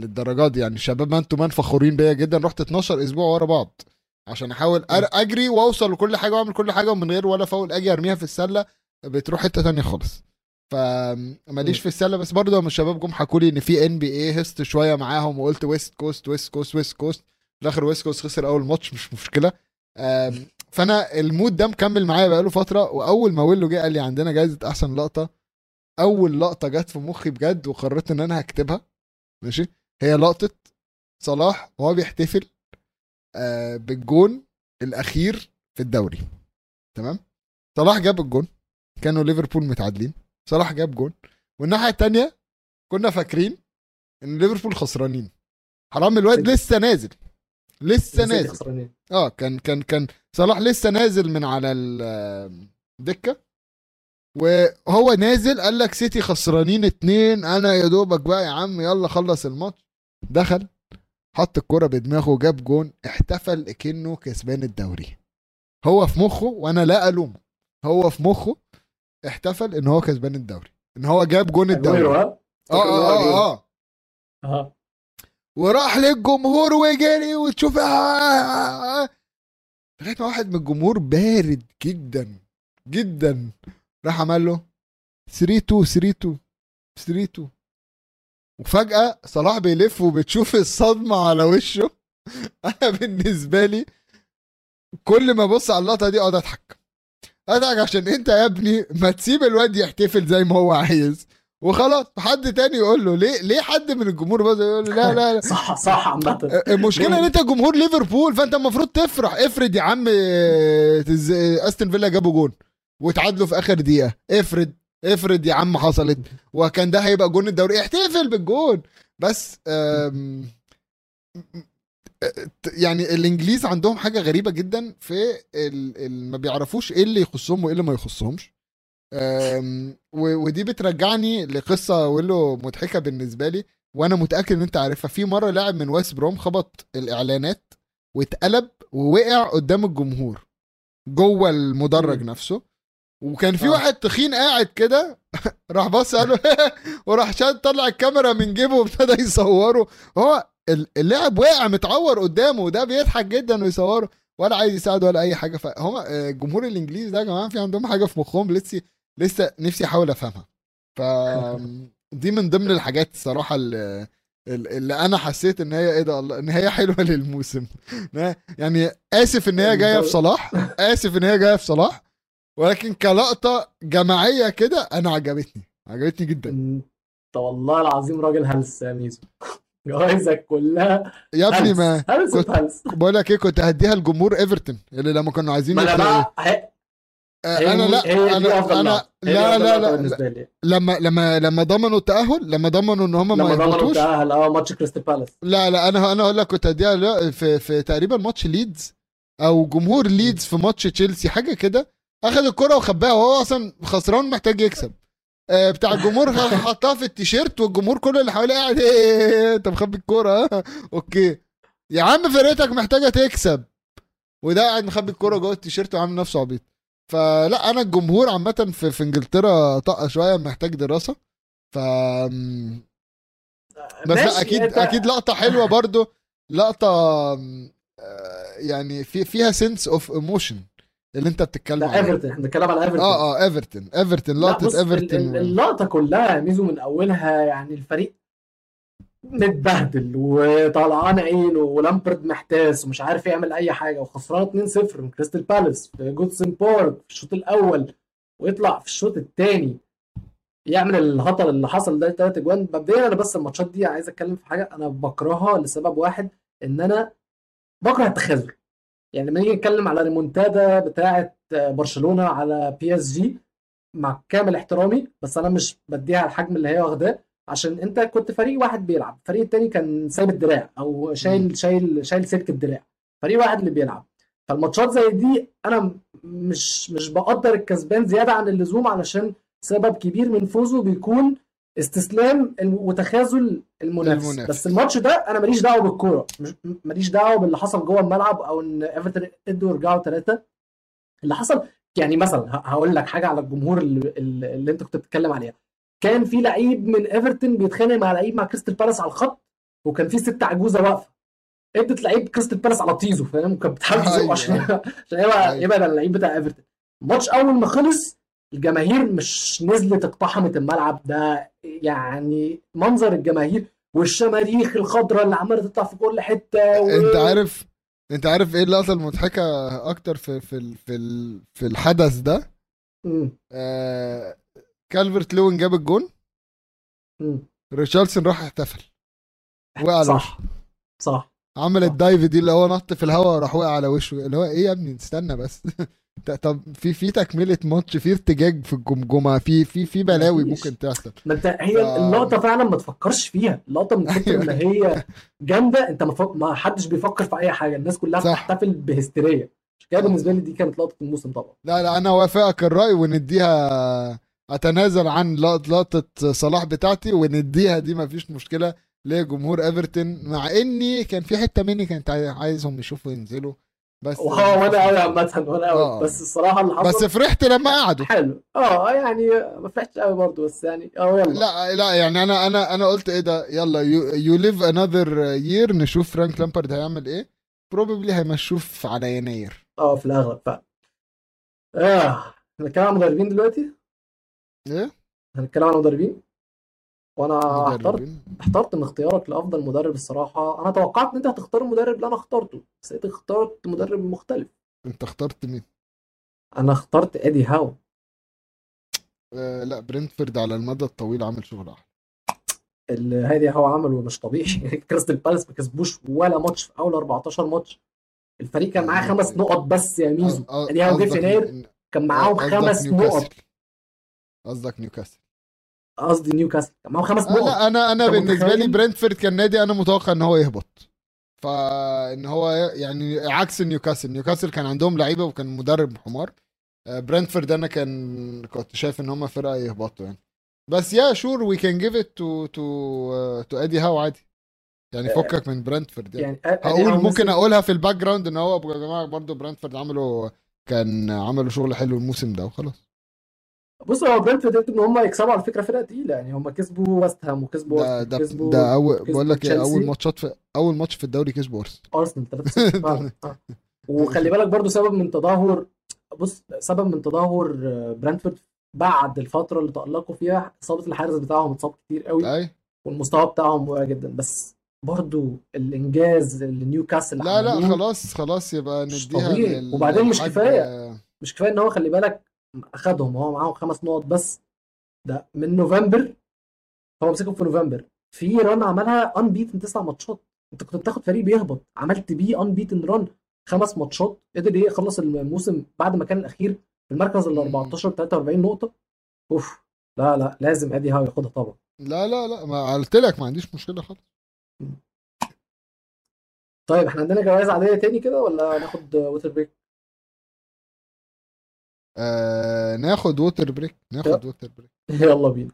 للدرجة دي يعني شباب man to man فخورين بيا جدا. رحت 12 أسبوع ورا بعض عشان أحاول أجري وأوصل لكل حاجة وأعمل كل حاجة ومن غير ولا فاول أجي أرميها في السلة. بتروح حتة تانية خالص. فماليش. في السلة بس برضه لما الشباب جم حكوا لي إن في NBA هست شوية معاهم وقلت West Coast West Coast West Coast في الآخر West Coast خسر أول ماتش مش مشكلة. فأنا المود ده مكمل معايا بقاله فترة وأول ما ويلو جه قال لي عندنا جايزة أحسن لقطة أول لقطة جت في مخي بجد وقررت إن أنا هكتبها ماشي؟ هي لقطة صلاح وهو بيحتفل آه، بالجون الأخير في الدوري تمام؟ صلاح جاب الجون كانوا ليفربول متعادلين. صلاح جاب جون. والناحية التانية كنا فاكرين إن ليفربول خسرانين. حرام الواد لسه نازل. لسه نازل. خسرانين. آه كان كان كان صلاح لسه نازل من على الدكه وهو نازل قال لك سيتي خسرانين اتنين. أنا يا دوبك بقى يا عم يلا خلص الماتش. دخل حط الكرة بدماغه جاب جون. احتفل كأنه كسبان الدوري. هو في مخه وأنا لا ألومه. هو في مخه احتفل إن هو كسبان الدوري إن هو جاب جون الدوري أجويرو، آه ها؟ آه آه, آه. آه. وراح للجمهور وجري وتشوف آه، آه، آه. لغاية ما واحد من الجمهور بارد جدا جدا. راح عمل له 3 2 3 2 3 2 وفجأة صلاح بيلف وبتشوف الصدمة على وشه. (laughs) أنا بالنسبة لي كل ما أبص على اللقطة دي أقعد أضحك. اضحك عشان انت يا ابني ما تسيب الواد يحتفل زي ما هو عايز. وخلاص حد تاني يقول له ليه ليه حد من الجمهور بس يقول له لا لا, لا. صح صح عامة. المشكلة ان انت جمهور ليفربول فانت المفروض تفرح. افرض يا عم تز- آه، استون فيلا جابوا جون وتعادلوا في آخر دقيقة. افرض افرض يا عم حصلت وكان ده هيبقى جون الدوري احتفل بالجون. بس يعني الإنجليز عندهم حاجة غريبة جدا في ال... ال... ما بيعرفوش إيه اللي يخصهم وإيه اللي ما يخصهمش ودي بترجعني لقصة ويلو مضحكة بالنسبة لي وأنا متأكد إن أنت عارفها في مرة لاعب من ويست بروم خبط الإعلانات واتقلب ووقع قدام الجمهور جوه المدرج. نفسه وكان في آه. واحد تخين قاعد كده (laughs) راح بص قال له (laughs) وراح شاد طلع الكاميرا من جيبه وابتدى يصوره هو اللاعب واقع متعور قدامه وده بيضحك جدا ويصوره ولا عايز يساعده ولا أي حاجة. فهم آه، الجمهور الانجليزي ده يا جماعة في عندهم حاجة في مخهم لسه لسه نفسي أحاول أفهمها. ف (laughs) دي من ضمن الحاجات الصراحة اللي, اللي أنا حسيت إن هي إيه ده الله إن هي حلوة (laughs) للموسم. يعني آسف إن هي جاية في صلاح آسف إن هي جاية في صلاح ولكن كلقطة جماعية كده أنا عجبتني عجبتني جدا. انت والله العظيم راجل هلس يا ميزو. جوايزك كلها. يا ابني ما هلس كنت- هلس بقول لك إيه كنت هديها لجمهور إيفرتون اللي لما كانوا عايزين ما أنا بقى آه، أنا لا أنا أنا لا لا لا, لما لما لما ضمنوا التأهل لما ضمنوا إن هم ما لما ضمنوا يهبطوش التأهل آه ماتش كريستال بالاس. لا لا أنا أنا أقول لك كنت هديها في في تقريبا ماتش ليدز أو جمهور ليدز في ماتش تشيلسي حاجة كده. اخذ الكرة وخباها وهو أصلا خسران محتاج يكسب. بتاع الجمهور (laughs) حطها في التيشيرت والجمهور كل اللي حواليه قاعد إيه انت مخبي الكورة ها؟ okay. يا عم فرقتك محتاجة تكسب. وده قاعد مخبي الكورة جوه التيشيرت وعامل نفسه عبيط. فلا أنا الجمهور عامة في, في إنجلترا طاقة شوية محتاج دراسة. ف بس لا أكيد انت- أكيد لقطة حلوة برضو. لقطة آه، يعني في فيها sense of emotion اللي انت بتتكلم عليه. ايفرتون إحنا بنتكلم على ايفرتون آه آه ايفرتون ايفرتون لقطه ايفرتون اللقطة كلها ميزو من أولها يعني الفريق متبهدل وطلعان عينه ولامبرد محتاس ومش عارف يعمل أي حاجة وخسران 2-0 من كريستال بالاس في جوديسون بارك في الشوط الأول ويطلع في الشوط الثاني يعمل الهطل اللي حصل ده ثلاث أجوان. مبدئيا أنا بس الماتشات دي عايز أتكلم في حاجة أنا بكرهها لسبب واحد إن أنا بكره التخاذل. يعني لما نيجي نتكلم على ريمونتادا بتاعه برشلونة على PSG مع كامل احترامي بس أنا مش بديها الحجم اللي هي واخداه عشان أنت كنت فريق واحد بيلعب الفريق التاني كان سايب الدراع أو. شايل شايل شايل سلك الدراع فريق واحد اللي بيلعب فالماتشات زي دي أنا مش مش بقدر الكسبان زيادة عن اللزوم علشان سبب كبير من فوزه بيكون استسلام وتخاذل المنافس. المنافس. بس الماتش ده أنا ماليش دعوة بالكورة ماليش دعوة باللي حصل جوه الملعب أو إن ايفرتون ادوا يرجعوا ثلاثة اللي حصل يعني مثلا هقول لك حاجة على الجمهور اللي, اللي أنت كنت بتتكلم عليها كان في لعيب من ايفرتون بيتخانق مع لعيب مع كريستال بالاس على الخط وكان في ست عجوزة واقفة ادت لعيب كريستال بالاس على طيزه فاهم كانت بتحاول تزقه أيوة. عشان (laughs) عشان يبقى أيوة. عن اللعيب بتاع ايفرتون الماتش أول ما خلص الجماهير مش نزلت اقتحمت الملعب ده يعني منظر الجماهير والشماريخ الخضراء اللي عمالة تطلع في كل حتة و... انت عارف انت عارف إيه اللقطة المضحكة أكتر في في ال- في ال- في الحدث ده؟ مم. آه كالفرت لوين جاب الجون. ريتشاردسون راح احتفل وقع على وشه. صح صح. عمل الدايف دي اللي هو نط في الهواء وراح وقع على وشه. اللي هو إيه يا ابني؟ استنى بس. (laughs) طب في في تكملة ماتش في ارتجاج في الجمجمة في في في بلاوي. ممكن تحصل ما انت هي آه. اللقطة فعلا ما تفكرش فيها اللقطة من كتر أيوة. ما هي جامدة انت ما, فك... ما حدش بيفكر في أي حاجة الناس كلها صح. بتحتفل بهستيريا كده بالنسبة لي دي كانت لقطة الموسم طبعا لا لا أنا وافقك الرأي ونديها أتنازل عن لق- لقطة صلاح بتاعتي ونديها دي مفيش مشكلة لجمهور إيفرتون مع إني كان في حتة مني كانت عاي- عايزهم يشوفوا ينزلوا بس واو وأنا قوي عامة وأنا آه. قوي بس الصراحة اللي بس حصل فرحت لما قعدوا. حلو. آه يعني ما فرحتش قوي برضه بس يعني آه يلا. لا لا يعني أنا أنا أنا قلت إيه ده يلا you live another year نشوف فرانك لامبارد هيعمل إيه. probably هيمشوه على يناير. آه في الأغلب فعلا. آه هنتكلم عن مدربين دلوقتي؟ إيه؟ هنتكلم عن مدربين؟ وأنا احترت. احترت من اختيارك لأفضل مدرب الصراحة. أنا توقعت إن أنت هتختار المدرب اللي أنا اخترته بس أنت اخترت مدرب مختلف. أنت اخترت مين؟ أنا اخترت ادي هاو. آه لا برنتفورد على المدى الطويل عامل شغل أحلى. اللي هادي هاو عمله مش طبيعي. (laughs) كريستال بالاس ما كسبوش ولا ماتش في أول 14 ماتش. الفريق كان معاه خمس نقط بس يا ميزو. آه، آه، ادي هاو جه في يناير كان معاهم خمس. نقط. قصدك نيوكاسل. قصدي نيوكاسل. كان معاهم خمس آه نقط أنا أنا أنت بالنسبة لي؟ برنتفورد كان نادي أنا متوقع إن هو يهبط. فان هو يعني عكس نيوكاسل. نيوكاسل كان عندهم لعيبة وكان مدرب حمار. آه، برنتفورد أنا كان كنت شايف إن هم فرقة يهبطوا يعني. بس يا شور وي كان جيف ات تو تو تو ادي هاو عادي. يعني فكك من برنتفورد يعني. يعني أدي هقول هاو ممكن أقولها في الباك جراوند إن هو يا جماعة برضه برنتفورد عملوا كان عملوا شغل حلو الموسم ده وخلاص. بص هو برنتفورد قدروا إن هم يكسبوا على فكرة فرقة تقيلة يعني هم كسبوا ويست هام وكسبوا ده ده كسبوا ده اول بقول لك إيه تشيلسي. أول ماتشات في أول ماتش في الدوري كسبوا أرسنال أرسنال 3 فعلا (laughs) آه. وخلي بالك برضو سبب من تدهور بص سبب من تدهور آه، برنتفورد بعد الفترة اللي تألقوا فيها إصابة الحارس بتاعهم اتصاب كتير قوي أي والمستوى بتاعهم واقع جدا بس برضو الإنجاز اللي نيوكاسل لا لا خلاص خلاص يبقى مش نديها وبعدين مش كفاية. مش كفاية إن هو خلي بالك أخدهم هو معاهم خمس نقط بس. ده من نوفمبر. هو مسكهم في نوفمبر. في run عملها unbeaten تسع ماتشات. أنت كنت بتاخد فريق بيهبط. عملت بيه unbeaten run خمس ماتشات. قدر إيه يخلص الموسم بعد ما كان الأخير في المركز ال 14 43 نقطة. أوف. لا لا لازم إيدي هاو ياخدها طبعا. لا لا لا ما قلت لك ما عنديش مشكلة خالص. طيب إحنا عندنا جوائز عادية تاني كده ولا ناخد water break آه ناخد water break ناخد water break يلا بينا.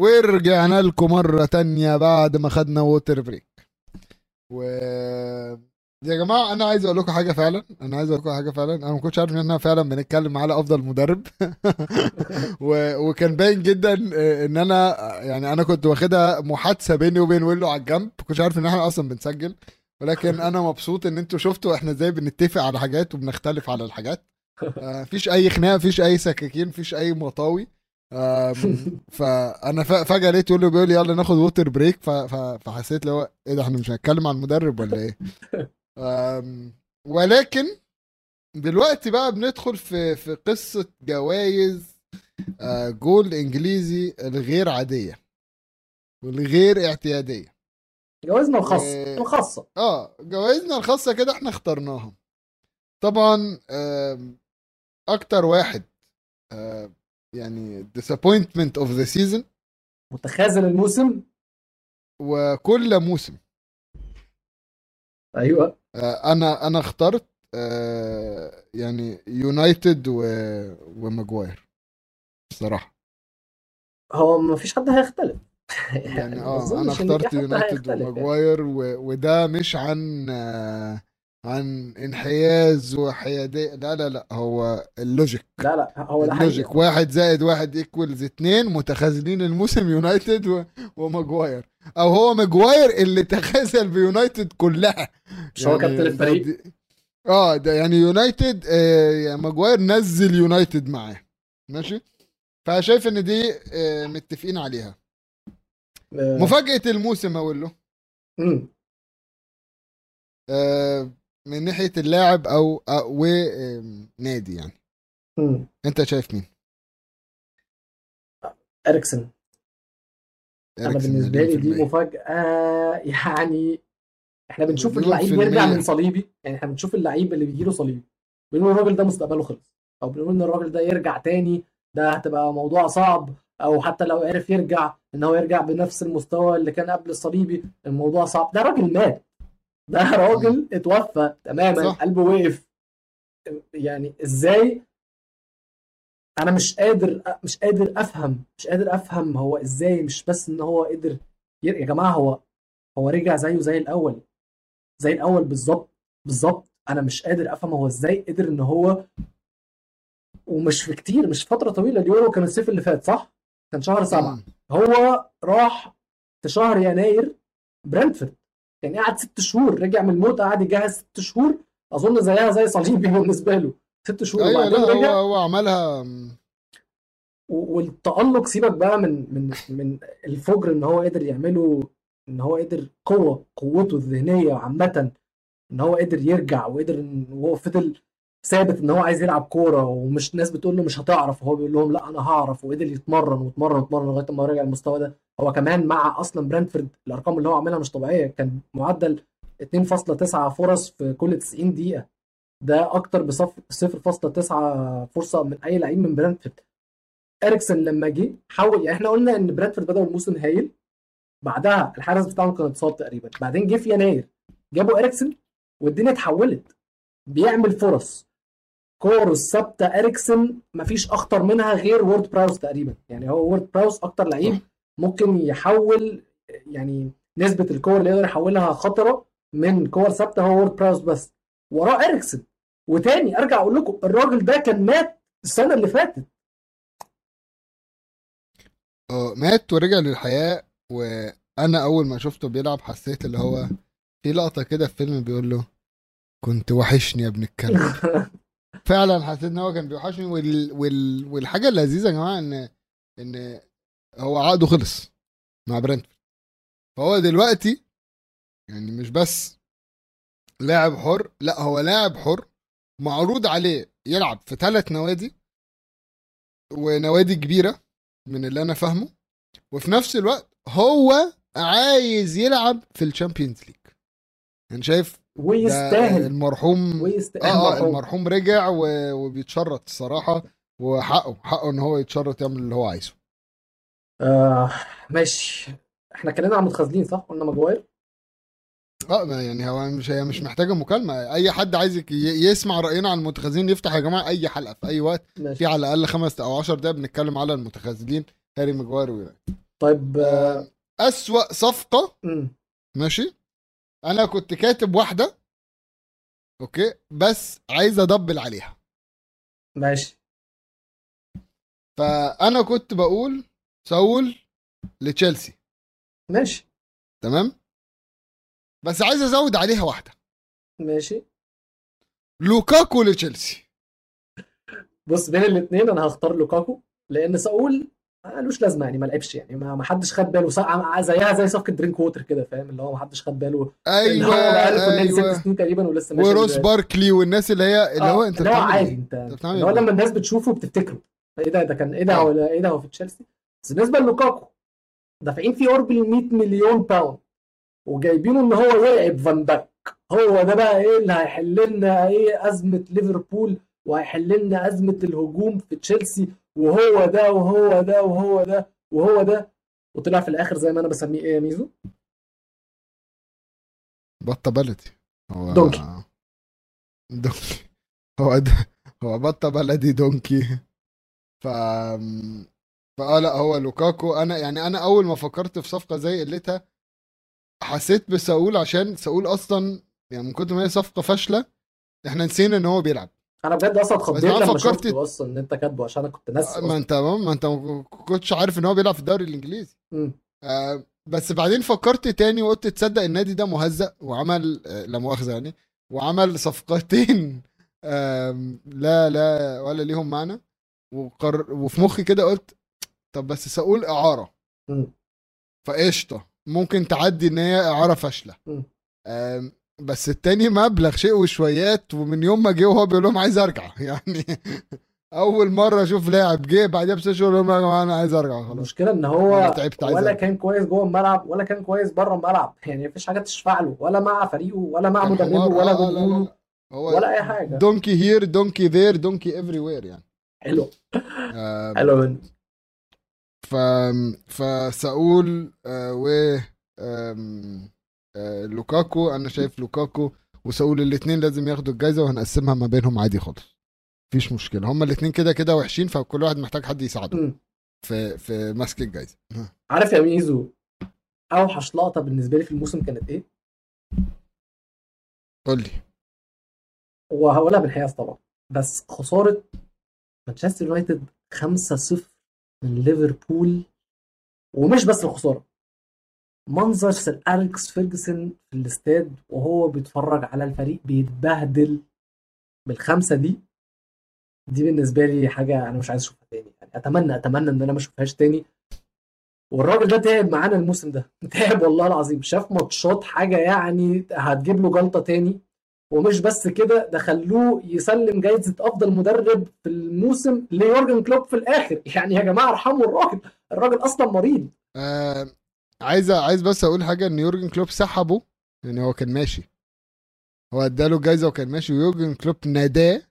ورجعنا لكم مرة تانية بعد ما خدنا water break و يا جماعة أنا عايز أقول لكم حاجة فعلا. أنا عايز أقول لكم حاجة فعلا. أنا ما كنتش عارف إن إحنا فعلا بنتكلم على أفضل مدرب. (laughs) و... وكان باين جدا آه، إن أنا يعني أنا كنت واخدها محادثة بيني وبين ويلو على الجنب. ما كنتش عارف إن إحنا أصلا بنسجل. ولكن (laughs) أنا مبسوط إن أنتوا شفتوا إحنا إزاي بنتفق على حاجات وبنختلف على الحاجات. آه، مفيش أي خناقة مفيش أي سكاكين مفيش أي مطاوي. (laughs) فأنا فجأة لقيت يقول له بيقول لي يلا ناخد water break ف- ف- فحسيت اللي هو إيه ده إحنا مش هنتكلم عن المدرب ولا إيه؟ ولكن دلوقتي بقى بندخل في في قصة جوائز آه، جول إنجليزي الغير عادية والغير اعتيادية. جوازنا الخاصة إيه. الخاصة. آه جوائزنا الخاصة كده إحنا اخترناها طبعا أكتر واحد آه، يعني disappointment of the season. متخاذل الموسم. وكل موسم. أيوه. آه، أنا أنا اخترت آه، يعني يونايتد و... وماجواير. الصراحه هو ما فيش حد هيختلف. يعني (laughs) آه أنا اخترت يونايتد يعني. وماجواير و... وده مش عن آه، عن انحياز وحيادية لا لا لا هو ال logic. لا لا هو ال logic. واحد زائد واحد equals اتنين متخاذلين الموسم يونايتد و... وماجواير. أو هو ماجواير اللي تخاذل بيونايتد كلها. مش هو كابتن ده- الفريق؟ دي- آه ده يعني يونايتد آه يعني ماجواير نزل يونايتد معاه. ماشي؟ فشايف إن دي آه متفقين عليها. آه، مفاجأة الموسم أقول له. آه من ناحية اللاعب أو ونادي يعني مم. أنت شايف مين؟ إريكسن أنا بالنسبة لي دي. مفاجأة يعني إحنا بنشوف اللعيب يرجع. من صليبي يعني إحنا بنشوف اللعيب اللي بيجي له صليبي بنقول الراجل ده مستقبله خلص أو بنقول إن الراجل ده يرجع تاني ده هتبقى موضوع صعب أو حتى لو عرف يرجع إن هو يرجع بنفس المستوى اللي كان قبل الصليبي الموضوع صعب ده راجل مات ده راجل اتوفى تماما صح. قلبه وقف يعني إزاي أنا مش قادر مش قادر أفهم مش قادر أفهم هو إزاي مش بس إن هو قدر. يا جماعة هو هو رجع زيه زي الأول زي الأول بالظبط بالظبط أنا مش قادر أفهم هو إزاي قدر إن هو ومش في كتير مش فترة طويلة اليورو كان الصيف اللي فات صح كان شهر سبعة مم. هو راح في شهر يناير برنتفورد يعني قعد ست شهور رجع من الموت قعد يجهز ست شهور. أظن زيها زي صليبي (laughs) بالنسبة له. ست شهور أيوه وبعدين لا هو رجع. هو عملها و- والتألق سيبك بقى من من من الفجر إن هو قدر يعمله إن هو قدر قوة قوته الذهنية عامة إن هو قدر يرجع وقدر إن هو فضل ثابت إن هو عايز يلعب كورة ومش ناس بتقول له مش هتعرف وهو بيقول لهم لأ أنا هعرف وقدر يتمرن ويتمرن ويتمرن لغاية ما رجع المستوى ده. هو كمان مع أصلا برنتفورد الأرقام اللي هو عاملها مش طبيعية كان معدل 2.9 فرص في كل 90 دقيقة. ده أكتر بصف 0.9 فرصة من أي لعيب من برنتفورد إريكسن لما جه حاول يعني إحنا قلنا إن برنتفورد بدأوا الموسم هايل. بعدها الحارس بتاعهم كان اتصاب تقريبا. بعدين جه في يناير. جابوا إريكسن والدنيا اتحولت. بيعمل فرص. كور الثابته إريكسن مفيش أخطر منها غير وورد براوس تقريبا. يعني هو وورد براوس أكتر لعيب. ممكن يحول يعني نسبة الكور اللي يقدر يحولها خطرة من كور ثابته هو وورد براوس بس. وراه إريكسن. وتاني أرجع أقول لكم الراجل ده كان مات السنة اللي فاتت. آه مات ورجع للحياة وأنا أول ما شفته بيلعب حسيت اللي هو في لقطة كده في فيلم بيقول له كنت وحشني يا ابن الكلب. (laughs) فعلا حسيت إن هو كان بيوحشني وال... وال... والحاجة اللذيذة يا جماعة إن إن هو عقده خلص مع برنتفورد فهو دلوقتي يعني مش بس لاعب حر لا هو لاعب حر معروض عليه يلعب في ثلاث نوادي ونوادي كبيرة من اللي أنا فاهمه وفي نفس الوقت هو عايز يلعب في ال Champions League. أنا شايف ويستاهل المرحوم ويستاهل آه آه مرحوم. المرحوم رجع و- وبيتشرط الصراحة وحقه حقه إن هو يتشرط يعمل اللي هو عايزه آه ماشي إحنا اتكلمنا عن متخاذلين صح؟ قلنا ماجواير آه ما يعني هو مش هي مش محتاجة مكالمة أي حد عايز يسمع رأينا عن المتخاذلين يفتح يا جماعة أي حلقة في أي وقت ماشي في على الأقل خمس أو عشر دقايق بنتكلم على المتخاذلين هاري ماجواير. طيب آه، آه، أسوأ صفقة مم. ماشي أنا كنت كاتب واحدة Okay؟ بس عايز أدبل عليها. ماشي. فأنا كنت بقول ساول لتشيلسي. ماشي. تمام؟ بس عايز أزود عليها واحدة. ماشي. لوكاكو لتشيلسي. بص بين الاثنين أنا هختار لوكاكو لأن ساول ملوش لازمة يعني ما لعبش يعني ما حدش خد باله زيها زي صفقه درينكووتر كده فاهم؟ اللي هو ما حدش خد باله اللي هو أيوه بقاله في النادي ست أيوه. سنين تقريبا ولسه ماشي وروس باركلي والناس اللي هي اللي هو آه، أنت اللي هو عادي إيه؟ أنت اللي هو إيه؟ لما الناس بتشوفه بتفتكره. إيه ده؟ ده كان إيه ده؟ آه. ولا إيه ده؟ هو في تشيلسي؟ بس بالنسبة للوكاكو دافعين فيه قرب ال 100 مليون pound وجايبينه إن هو يلعب فان دايك. هو ده بقى إيه اللي هيحل لنا إيه أزمة ليفربول وهيحل لنا أزمة الهجوم في تشيلسي وهو ده وهو ده وهو ده وهو ده. وطلع في الآخر زي ما أنا بسميه إيه يا ميزو؟ بطة بلدي. هو donkey. donkey. هو ده هو بطة بلدي donkey. ف فاه لا هو لوكاكو. أنا يعني أنا أول ما فكرت في صفقة زي قلتها حسيت بساول عشان ساول أصلا يعني من كتر ما هي صفقة فاشلة إحنا نسينا إن هو بيلعب. أنا بجد أصلا اتخضيت لما فكرت- شفت أصلا ان انت كاتبه عشان أنا كنت ناسي ما. انت ما انت ما كنتش عارف ان هو بيلعب في الدوري الانجليزي. آه بس بعدين فكرت تاني وقلت تصدق النادي ده مهزأ وعمل آه لا مؤاخذة يعني وعمل صفقتين (laughs) آم، لا لا ولا ليهم معنى وقر... وفي مخي كده قلت طب بس سأقول إعارة. فقشطة ممكن تعدي إن هي إعارة فاشلة. بس التاني مبلغ شيء وشويات ومن يوم ما جه وهو بيقول لهم عايز أرجع. (laughs) يعني أول مرة أشوف لاعب جه بعدها بست شهور يقول لهم أنا عايز أرجع. خلاص. المشكلة إن هو تعبت عايز ولا. كان كويس جوه الملعب ولا كان كويس بره الملعب. (laughs) يعني مفيش حاجة تشفع له ولا مع فريقه ولا مع مدربه. ولا آه، جمهوره. هو ولا أي حاجة. donkey here donkey there donkey everywhere يعني. حلو. حلو منه. ف فساول آه، و آم، لوكاكو أنا شايف لوكاكو وساول الاثنين لازم ياخدوا الجايزة وهنقسمها ما بينهم عادي خالص. مفيش مشكلة. هما الاثنين كده كده وحشين فكل واحد محتاج حد يساعده. في في ماسك الجايزة. (laughs) عارف يا ميزو أوحش لقطة بالنسبة لي في الموسم كانت إيه؟ قول لي. وهقولها بالحياد طبعا. بس خسارة مانشستر يونايتد 5-0 من ليفربول ومش بس الخسارة منظر سير أليكس فيرجسون في الاستاد وهو بيتفرج على الفريق بيتبهدل بالخمسة دي. دي بالنسبة لي حاجة أنا مش عايز أشوفها تاني. يعني أتمنى أتمنى إن أنا ما أشوفهاش تاني. والراجل ده تعب معانا الموسم ده. (laughs) تعب والله العظيم. شاف ماتشات حاجة يعني هتجيب له جلطة تاني. ومش بس كده ده خلوه يسلم جايزة أفضل مدرب في الموسم ليورجن كلوب في الآخر. (laughs) يعني يا جماعة ارحموا الراجل. الراجل أصلا مريض. آه عايز عايز بس أقول حاجة إن يورجن كلوب سحبه يعني هو كان ماشي. هو اداله الجايزه وكان ماشي ويورجن كلوب ناداه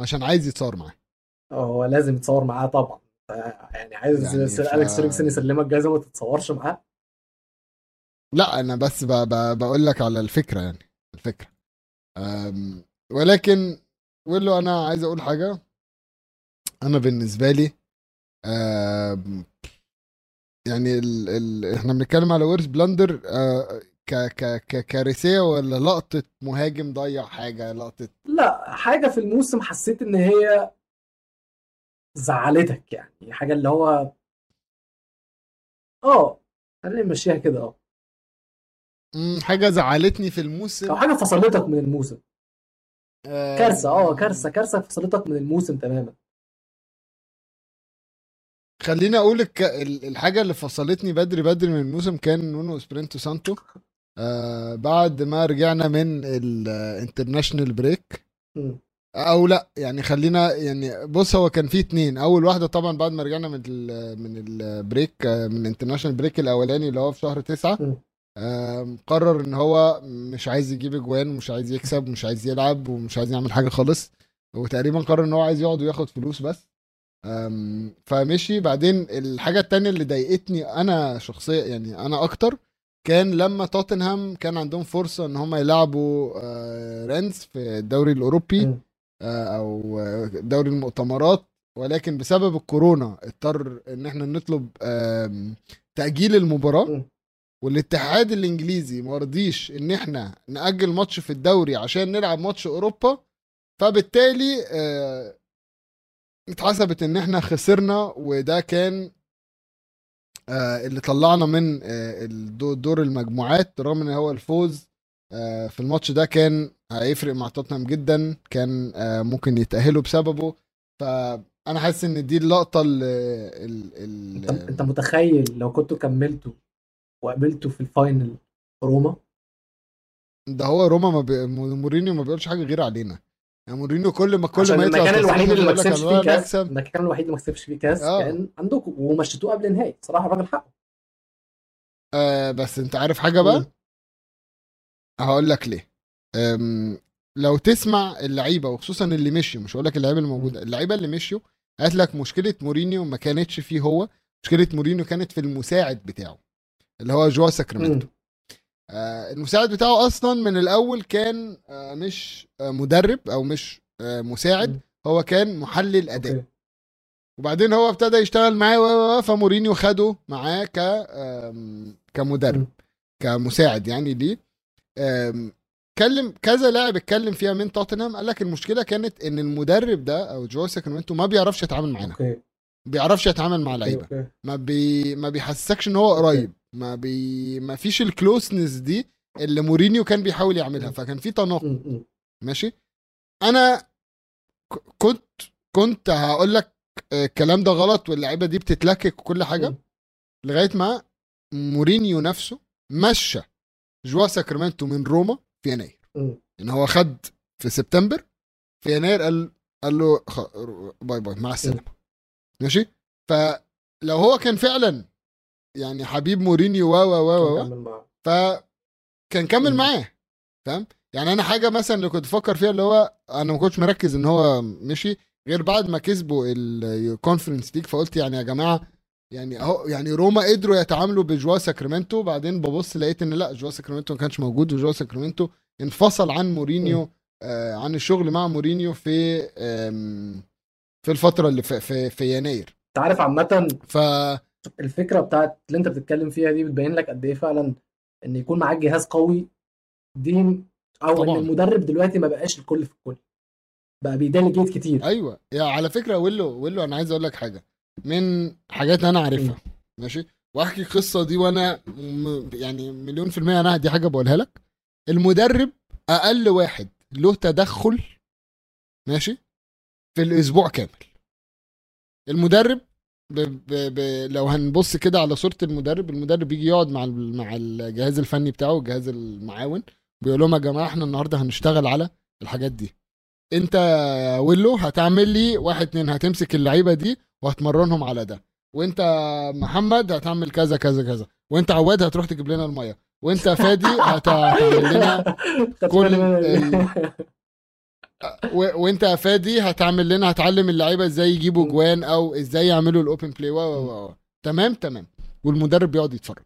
عشان عايز يتصور معاه. هو لازم يتصور معاه طبعا. يعني عايز يعني سير ف- أليكس فيرجسون يسلمك جايزة وما تتصورش معاه؟ لا أنا بس ب... ب... بقول لك على الفكرة يعني الفكرة. أم... ولكن ولو أنا عايز أقول حاجة. أنا بالنسبة لي أم... يعني ال... ال... إحنا بنتكلم على worst blunder أه... ك... ك... ككارثيه ولا لقطة مهاجم ضيع حاجة لقطة؟ لا حاجة في الموسم حسيت إن هي زعلتك يعني حاجة اللي هو آه خلينا نمشيها كده آه. حاجة زعلتني في الموسم. أو حاجة فصلتك من الموسم. أم، كارثة آه كارثة كارثة فصلتك من الموسم تماما. خليني أقول. ال- الحاجة اللي فصلتني بدري بدري من الموسم كان نونو إسبيريتو سانتو آه بعد ما رجعنا من ال international break. أو لأ يعني خلينا يعني بص هو كان في اتنين أول واحدة طبعا بعد ما رجعنا من ال من ال break آه، من ال international break الأولاني اللي هو في شهر تسعة. آم، قرر إن هو مش عايز يجيب أجوان ومش عايز يكسب ومش عايز يلعب ومش عايز يعمل حاجة خالص وتقريبا قرر إن هو عايز يقعد وياخد فلوس بس فمشي بعدين الحاجة التانية اللي ضايقتني أنا شخصيا يعني أنا أكتر كان لما توتنهام كان عندهم فرصة إن هم يلعبوا آه، رينز في الدوري الأوروبي. آه، أو آه، دوري المؤتمرات ولكن بسبب الكورونا اضطر إن إحنا نطلب تأجيل المباراة. والاتحاد الإنجليزي ما رضيش إن إحنا نأجل ماتش في الدوري عشان نلعب ماتش أوروبا فبالتالي اتحسبت إن إحنا خسرنا وده كان آه، اللي طلعنا من آه، دور المجموعات رغم إن هو الفوز آه، في الماتش ده كان هيفرق مع توتنهام جدا كان ممكن يتأهلوا بسببه. فأنا حاسس إن دي اللقطة ال ال أنت ال أنت متخيل لو كنتوا كملتوا وقابلتوا في ال final روما؟ ده هو روما ما بي... مورينيو ما بيقولش حاجة غير علينا. يعني مورينيو كل ما كل ما يطلع المكان الوحيد اللي ما كسبش فيه كاس. المكان الوحيد اللي ما كسبش فيه كاس آه. كان عندكم ومشيتوه قبل النهائي. صراحة الراجل حقه. آه بس انت عارف حاجة بقى. هقول لك ليه. أم... لو تسمع اللعيبة وخصوصا اللي مشيوا مش هقول لك اللعيبة اللي موجوده اللعيبة اللي مشيوا قالت لك مشكلة مورينيو ما كانتش فيه هو مشكلة مورينيو كانت في المساعد بتاعه اللي هو جوا ساكرامنتو. المساعد بتاعه أصلا من الأول كان آه مش آه مدرب أو مش آه مساعد. هو كان محلل أداء. وبعدين هو ابتدى يشتغل معاه فمورينيو خده معاه ك كمدرب. كمساعد يعني ليه اتكلم كذا لاعب اتكلم فيها من توتنهام قال لك المشكلة كانت إن المدرب ده أو جو ساكرامنتو ما بيعرفش يتعامل معانا okay بيعرفش يتعامل مع لعيبة. ما بي ما بيحسسكش إن هو قريب. ما بي ما فيش ال closeness دي اللي مورينيو كان بيحاول يعملها. فكان في تناقض. ماشي؟ أنا ك- كنت كنت هقول لك آه، الكلام ده غلط واللعيبة دي بتتلكك وكل حاجة. لغاية ما مورينيو نفسه مشى جو ساكرامنتو من روما في يناير. إن هو خد في سبتمبر في يناير قال قال له. bye bye مع السلامة. ماشي فلو هو كان فعلا يعني حبيب مورينيو و و و و. فكان كمل. معاه فاهم يعني أنا حاجة مثلا اللي كنت بفكر فيها اللي هو أنا ما كنتش مركز إن هو مشي غير بعد ما كسبوا ال Conference League فقلت يعني يا جماعة يعني أهو يعني روما قدروا يتعاملوا بجو ساكرامنتو بعدين ببص لقيت إن لأ جو ساكرامنتو ما كانش موجود وجو ساكرامنتو انفصل عن مورينيو آه عن الشغل مع مورينيو في آم، في الفترة اللي في في, في يناير. أنت عارف عامة ف الفكرة بتاعت اللي أنت بتتكلم فيها دي بتبين لك قد إيه فعلا إن يكون معاك جهاز قوي دي أو طبعاً. ان المدرب دلوقتي ما بقاش الكل في الكل. بقى بيديليجيت كتير. أيوه. يا على فكرة ويلو ويلو أنا عايز أقول لك حاجة. من حاجات أنا عارفها. ماشي؟ وأحكي القصة دي وأنا م- يعني مليون في المية أنا دي حاجة بقولها لك. المدرب أقل واحد له تدخل. ماشي؟ في الأسبوع كامل. المدرب ب ب ب لو هنبص كده على صورة المدرب المدرب بيجي يقعد مع ال- مع الجهاز الفني بتاعه الجهاز المعاون بيقول لهم يا جماعة إحنا النهارده هنشتغل على الحاجات دي. أنت ويلو هتعمل لي واحد اتنين هتمسك اللعيبة دي وهتمرنهم على ده. وأنت محمد هتعمل كذا كذا كذا. وأنت عواد هتروح تجيب لنا المية. وأنت فادي هت- هتعمل لنا (laughs) كل و... وانت يا فادي هتعمل لنا هتعلم اللعيبة إزاي يجيبوا. جوان أو إزاي يعملوا ال open play و تمام تمام. والمدرب بيقعد يتفرج.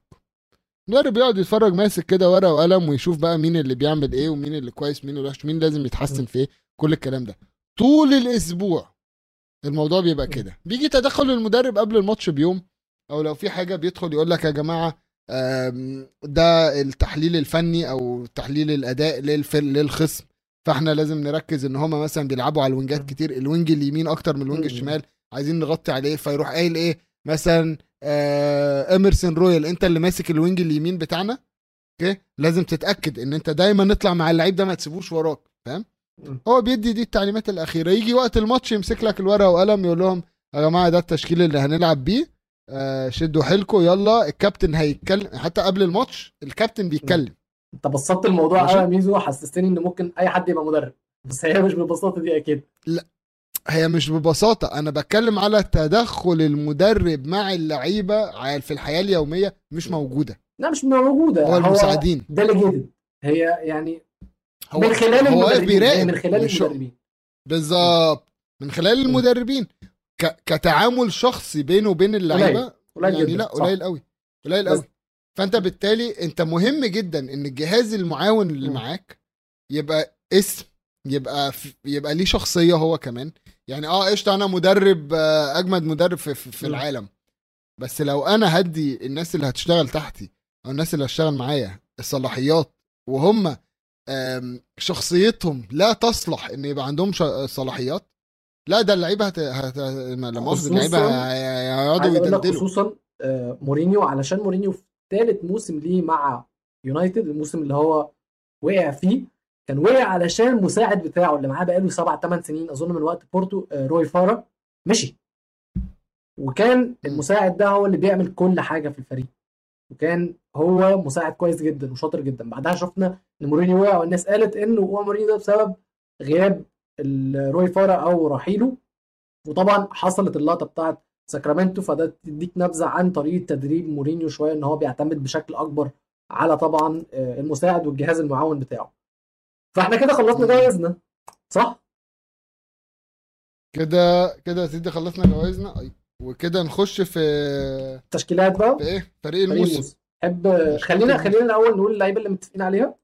المدرب بيقعد يتفرج ماسك كده ورقة وقلم ويشوف بقى مين اللي بيعمل إيه ومين اللي كويس مين اللي وحش مين لازم يتحسن في إيه كل الكلام ده. طول الأسبوع الموضوع بيبقى كده. بيجي تدخل المدرب قبل الماتش بيوم أو لو في حاجة بيدخل يقول لك يا جماعة ده التحليل الفني أو تحليل الاداء للخصم. فاحنا لازم نركز ان هما مثلا بيلعبوا على ال wingات كتير ال wing اليمين أكتر من ال wing. الشمال عايزين نغطي عليه فيروح قايل إيه؟ مثلا آه اميرسون رويال انت اللي ماسك ال wing اليمين بتاعنا okay؟ لازم تتأكد إن انت دايما تطلع مع اللعيب ده ما تسيبوش وراك فاهم. هو بيدي دي التعليمات الأخيرة. يجي وقت الماتش يمسك لك الورقة وقلم يقول لهم يا جماعة ده التشكيل اللي هنلعب بيه آه شدوا حيلكم يلا الكابتن هيتكلم. حتى قبل الماتش الكابتن بيتكلم. انت بسطت الموضوع. قوي يا ميزو حسستني إن ممكن أي حد يبقى مدرب. بس هي مش بالبساطه دي أكيد. هي مش ببساطة. أنا بتكلم على تدخل المدرب مع اللعيبة على- في الحياة اليومية مش موجودة. لا مش موجودة. هو المساعدين. ديليجيتد هي يعني هو من خلال هو المدربين بيراقب. من خلال المدربين. بالظبط. من خلال المدربين. ك... كتعامل شخصي بينه وبين اللعيبة قليل. يعني لا. قليل قوي. قليل قوي. فانت بالتالي انت مهم جدا ان الجهاز المعاون اللي. معاك يبقى اسم يبقى في يبقى ليه شخصية هو كمان يعني آه قشطة أنا مدرب آه، أجمد مدرب في, في. العالم بس لو أنا هدي الناس اللي هتشتغل تحتي أو الناس اللي هتشتغل معايا الصلاحيات وهم شخصيتهم لا تصلح إن يبقى عندهم ش- صلاحيات لا ده اللعيبة هت... هت... ما لا مؤاخذة، اللعيبة هيقعدوا يدلدلوا خصوصا آه، مورينيو علشان مورينيو في ثالث موسم ليه مع يونايتد الموسم اللي هو وقع فيه. كان وقع علشان المساعد بتاعه اللي معاه بقاله سبع ثمان سنين أظن من وقت بورتو آه، روي فاريا. مشي. وكان المساعد ده هو اللي بيعمل كل حاجة في الفريق. وكان هو مساعد كويس جدا وشاطر جدا. بعدها شفنا إن مورينيو وقع والناس قالت إنه هو مورينيو ده بسبب غياب روي فارا أو رحيله. وطبعا حصلت اللقطة بتاعت ساكرامنتو فده تديك نبذة عن طريقة تدريب مورينيو شوية إن هو بيعتمد بشكل أكبر على طبعا آه، المساعد والجهاز المعاون بتاعه. فإحنا كده خلصنا. جوائزنا صح؟ كده كده يا سيدي خلصنا جوائزنا. وكده نخش في تشكيلات بقى؟ في إيه؟ فريق الموسم. الموسم. حب خلينا خلينا الأول نقول اللعيبة اللي متفقين عليها.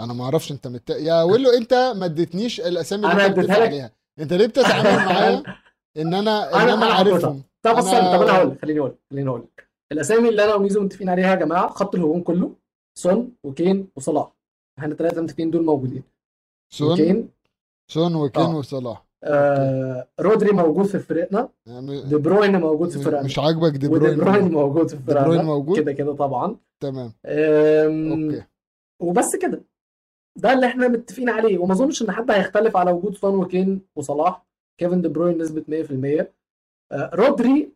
أنا ما أعرفش أنت مت... يا ويلو أنت ما اديتنيش الأسامي اللي أنت لك. عليها. أنت ليه بتتعامل معايا؟ (laughs) إن أنا إن أنا أنا عارفهم. طب أنا- طب أنا هقول لك خليني أقول خليني أقول لك. الأسامي اللي أنا وميزو متفقين عليها يا جماعة خط الهجوم كله سون وكين وصلاح. إحنا الثلاثه المتفقين دول موجودين. سون؟ وكين؟ سون وكين آه. وصلاح. آه رودري موجود في فرقنا. يعني دي بروين موجود في فرقنا. مش عاجبك دي ودي بروين؟ بروين موجود في دي بروين فرقنا موجود؟ كده كده طبعا. تمام. أوكي. وبس كده. ده اللي إحنا متفقين عليه. وما أظنش إن حد هيختلف على وجود سون وكين وصلاح. كيفن دي بروين نسبة 100% آه، رودري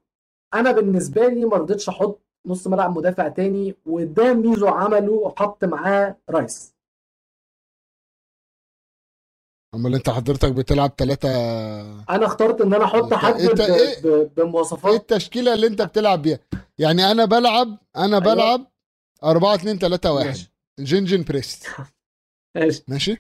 أنا بالنسبة لي ما رضيتش أحط نص ملعب مدافع تاني وده ميزو عمله وحط معاه رايس. أمال أنت حضرتك بتلعب ثلاثة أنا اخترت إن أنا أحط حد إنت ب- إيه؟ ب- إيه بمواصفات التشكيلة اللي أنت بتلعب بيها؟ يعني أنا بلعب أنا أيوة. بلعب 4 2 3 1 ماشي. جنجن بريس (laughs) ماشي. ماشي؟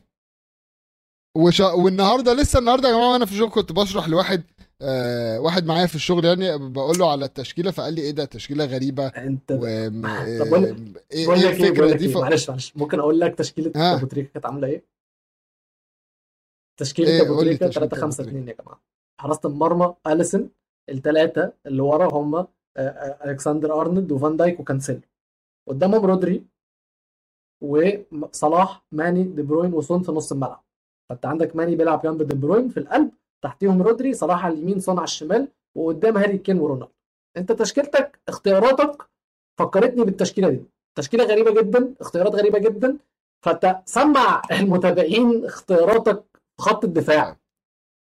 وش... والنهارده لسه النهارده يا جماعة وأنا في الشغل كنت بشرح لواحد آه واحد معايا في الشغل يعني بقول له على التشكيلة فقال لي إيه ده تشكيلة غريبة أنت و (laughs) طب بقول لك- إيه, إيه بقول الفكرة دي ف... معلش معلش ممكن أقول لك تشكيلة. ابو تريكه كانت عاملة إيه؟ تشكيلة إيه؟ ابو تريكه تشكيلة 3 أبو 5 تريكة. 2 يا جماعة حراسه المرمى اليسون الثلاثه اللي ورا هم آه، آه، ألكسندر أرنولد وفان دايك وكانسيلو قدامهم رودري وصلاح ماني دي بروين وسون في نص الملعب فانت عندك ماني بيلعب جنب دي بروين في القلب تحتيهم رودري صلاح على اليمين على الشمال وقدام هاري كين ورونالدو. انت تشكيلتك اختياراتك فكرتني بالتشكيلة دي. تشكيلة غريبة جدا اختيارات غريبة جدا. فانت سمع (laughs) المتابعين اختياراتك خط الدفاع.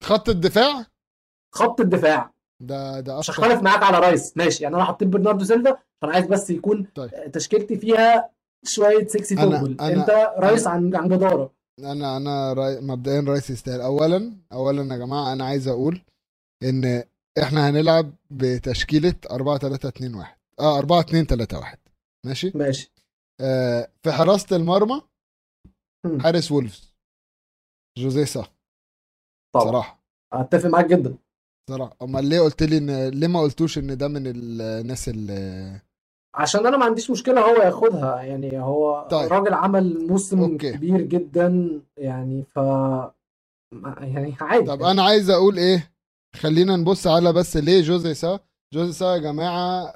خط الدفاع؟ خط الدفاع. ده ده مش هختلف معاك على رايس. ماشي يعني أنا حطيت برناردو سيلفا فأنا عايز بس يكون طيب. تشكيلتي فيها شوية sexy football أنت رايس عن عن جدارة. أنا أنا راي... مبدئيا رايس يستاهل. اولا اولا يا جماعة أنا عايز أقول إن إحنا هنلعب بتشكيلة 4 3 2 1 آه 4 2 3 1 ماشي؟ ماشي. آه في حراسة المرمى. حارس وولفز. جوزيه سا. طبعا. صراحة. أتفق معاك جدا. صراحة. أمال ليه قلت لي ان ليه ما قلتوش إن ده من الناس اللي عشان أنا ما عنديش مشكلة هو ياخدها. يعني هو طيب. راجل عمل موسم أوكي. كبير جدا يعني ف يعني عادي. طب أنا عايز أقول إيه؟ خلينا نبص على بس ليه جوزيه سا. جوزيه سا يا جماعة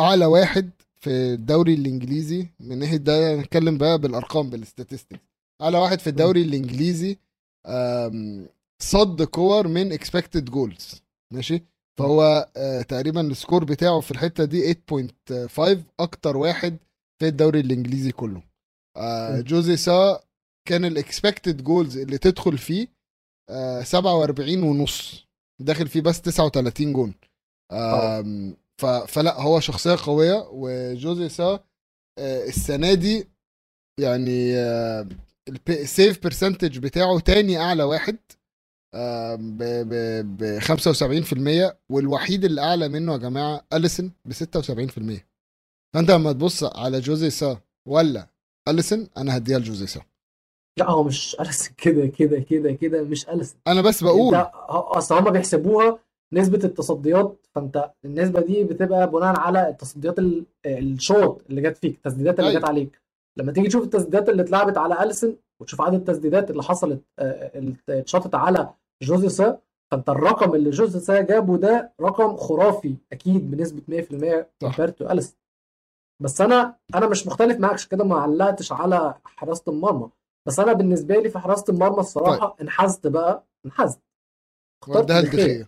أعلى واحد في الدوري الإنجليزي. من ناحية ده نتكلم بقى بالأرقام بال statistics أعلى واحد في الدوري الإنجليزي صد كور من expected goals ماشي؟ فهو آه، تقريبا ال score بتاعه في الحتة دي 8.5 أكتر واحد في الدوري الإنجليزي كله. آه،. جوزيه سا كان ال expected goals اللي تدخل فيه آه 47 ونص. داخل فيه بس 39 جون. فلا هو شخصية قوية وجوزيه سا آه السنة دي يعني آه ال save percentage بتاعه تاني أعلى واحد. ب ب- ب 75% والوحيد اللي أعلى منه يا جماعة اليسون ب 76% فأنت لما تبص على جوزيه سا ولا اليسون أنا هديها لجوزيه سا. لا هو مش اليسون كده كده كده كده مش اليسون أنا بس بقول. أصل هم بيحسبوها نسبة التصديات فأنت النسبة دي بتبقى بناء على التصديات ال- الشوط اللي جت فيك التسديدات اللي أيوة. جت عليك. لما تيجي تشوف التسديدات اللي اتلعبت على اليسون وتشوف عدد التسديدات اللي حصلت آه، اللي اتشاطت على جوزي سا فانت الرقم اللي جوزي سا جابه ده رقم خرافي أكيد بنسبة 100% صح. compared to اليسون بس أنا أنا مش مختلف معاك عشان كده ما علقتش على حراسة المرمى. بس أنا بالنسبة لي في حراسة المرمى الصراحة انحازت بقى انحازت اخترت وديها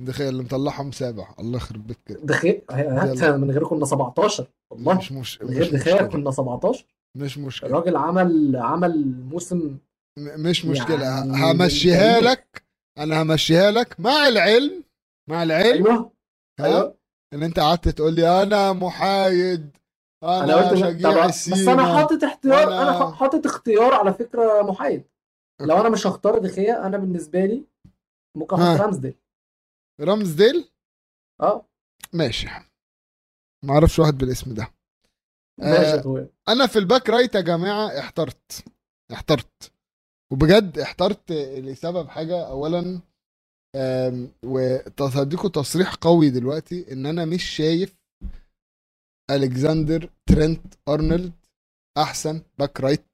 دخيا اللي مطلعهم سابع. الله يخرب بيت كده. دخيا هات يلا. من غير كنا 17 والله. مش مش من غير مشكلة. كنا 17 مش مشكلة. الراجل عمل عمل موسم مش مشكلة. يعني همشيها. لك. أنا همشيها لك مع العلم مع العلم. أيوه. ها؟ أيوه. ان أنت قعدت تقول لي أنا محايد أنا, أنا قلت شجع بس أنا حاطط اختيار أنا ح- حاطط اختيار على فكرة محايد. لو أنا مش هختار دخيا أنا بالنسبة لي ممكن أحط. رامزديل. رامزديل؟ آه. ماشي. ما أعرفش واحد بالاسم ده. آه، أنا في ال back right يا جماعة احترت احترت. وبجد احترت لسبب حاجة اولا وهديكوا تصريح قوي دلوقتي إن أنا مش شايف الكسندر ترينت أرنولد أحسن back right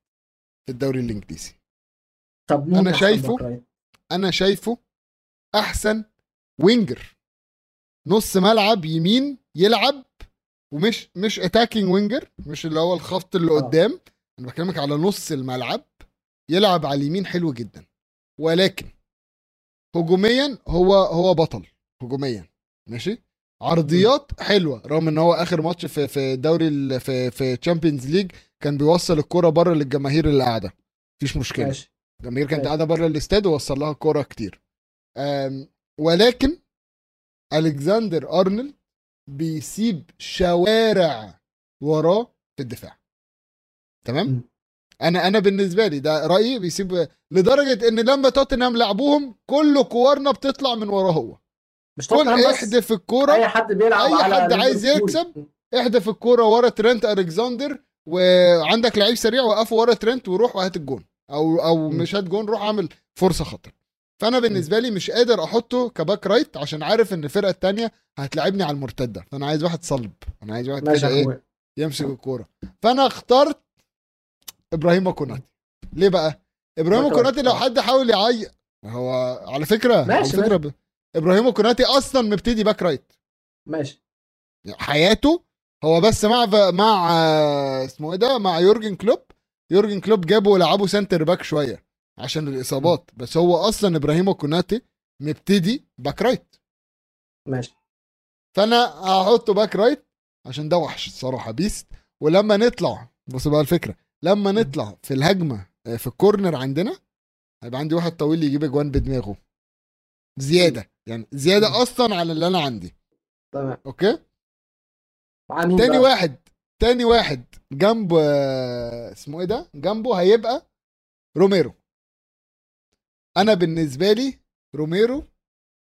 في الدوري الإنجليزي. طب أحسن شايفه؟ أنا شايفه أحسن winger نص ملعب يمين يلعب ومش مش attacking winger مش اللي هو الخط اللي آه. قدام. أنا بكلمك على نص الملعب يلعب على اليمين حلو جدا. ولكن هجوميا هو هو بطل هجوميا. ماشي؟ عرضيات حلوة رغم إن هو آخر ماتش في في الدوري ال- في في Champions League كان بيوصل الكرة بره للجماهير اللي قاعدة. مفيش مشكلة. ماشي. الجماهير كانت. قاعدة بره الاستاد ووصل لها كوره كتير. ولكن الكسندر أرنولد بيسيب شوارع وراه في الدفاع تمام. أنا أنا بالنسبة لي ده رأيي بيسيب لدرجة إن لما توتنهام لعبوهم كل كورة بتطلع من وراه هو مش كل توتنهام بس احدف الكورة أي حد بيلعب على حد عايز. يكسب. احدف الكورة ورا ترنت الكسندر وعندك لعيب سريع وقفه ورا ترنت وروح وهات الجون أو أو. مش هات جون روح اعمل فرصة خطر فأنا بالنسبة لي مش قادر أحطه ك back right عشان عارف إن الفرقة التانية هتلاعبني على المرتدة. فأنا عايز واحد صلب. أنا عايز واحد ماشي كده إيه يمسك الكورة. فأنا اخترت إبراهيم كوناتي. ليه بقى؟ إبراهيم كوناتي. لو آه. حد حاول يعيق هو على فكرة على ماشي، فكرة ب... إبراهيم كوناتي أصلا مبتدي back right. ماشي. حياته هو بس مع مع آه، اسمه إيه ده؟ مع يورجن كلوب. يورجن كلوب جابه ولعبه center back شوية. عشان الإصابات. بس هو أصلا إبراهيم كوناتي مبتدي back right. ماشي. فأنا هحطه back right عشان ده وحش الصراحة beast ولما نطلع بص بقى الفكرة. لما نطلع في الهجمة آه، في ال corner عندنا هيبقى عندي واحد طويل يجيب اجوان بدماغه. زيادة. يعني زيادة أصلا على اللي أنا عندي. تمام. okay؟ تاني بقى؟ واحد تاني واحد جنب آه، اسمه إيه ده؟ جنبه هيبقى روميرو. أنا بالنسبة لي روميرو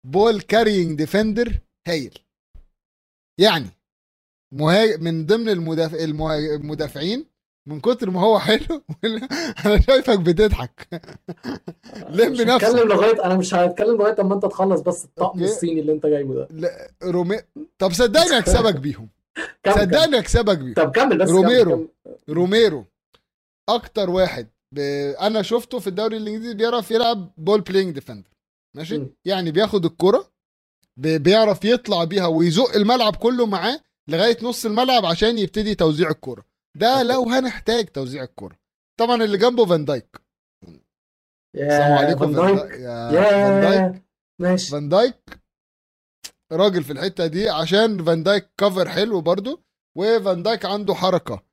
ball carrying defender هايل يعني مهاج... من ضمن المدافع. المدافعين من كتر ما هو حلو (laughs) أنا شايفك بتضحك (laughs) لم نفسك. هتكلم لغايه أنا مش هتكلم لغاية أما أنت تخلص بس الطقم. الصيني اللي أنت جايبه ده لا رومي... طب صدقني أكسبك بيهم. (laughs) صدقني أكسبك بيهم طب كمل بس روميرو. كمل. روميرو أكتر واحد ب... أنا شفته في الدوري الإنجليزي بيعرف يلعب ball playing defender ماشي؟ مم. يعني بياخد الكرة ب... بيعرف يطلع بيها ويزق الملعب كله معاه لغاية نص الملعب عشان يبتدي توزيع الكرة. ده. لو هنحتاج توزيع الكرة. طبعا اللي جنبه فان دايك يا السلام عليكم فان دايك يا فان دايك ماشي. فان دايك راجل في الحتة دي عشان فان دايك كفر حلو برضو وفان دايك عنده حركة.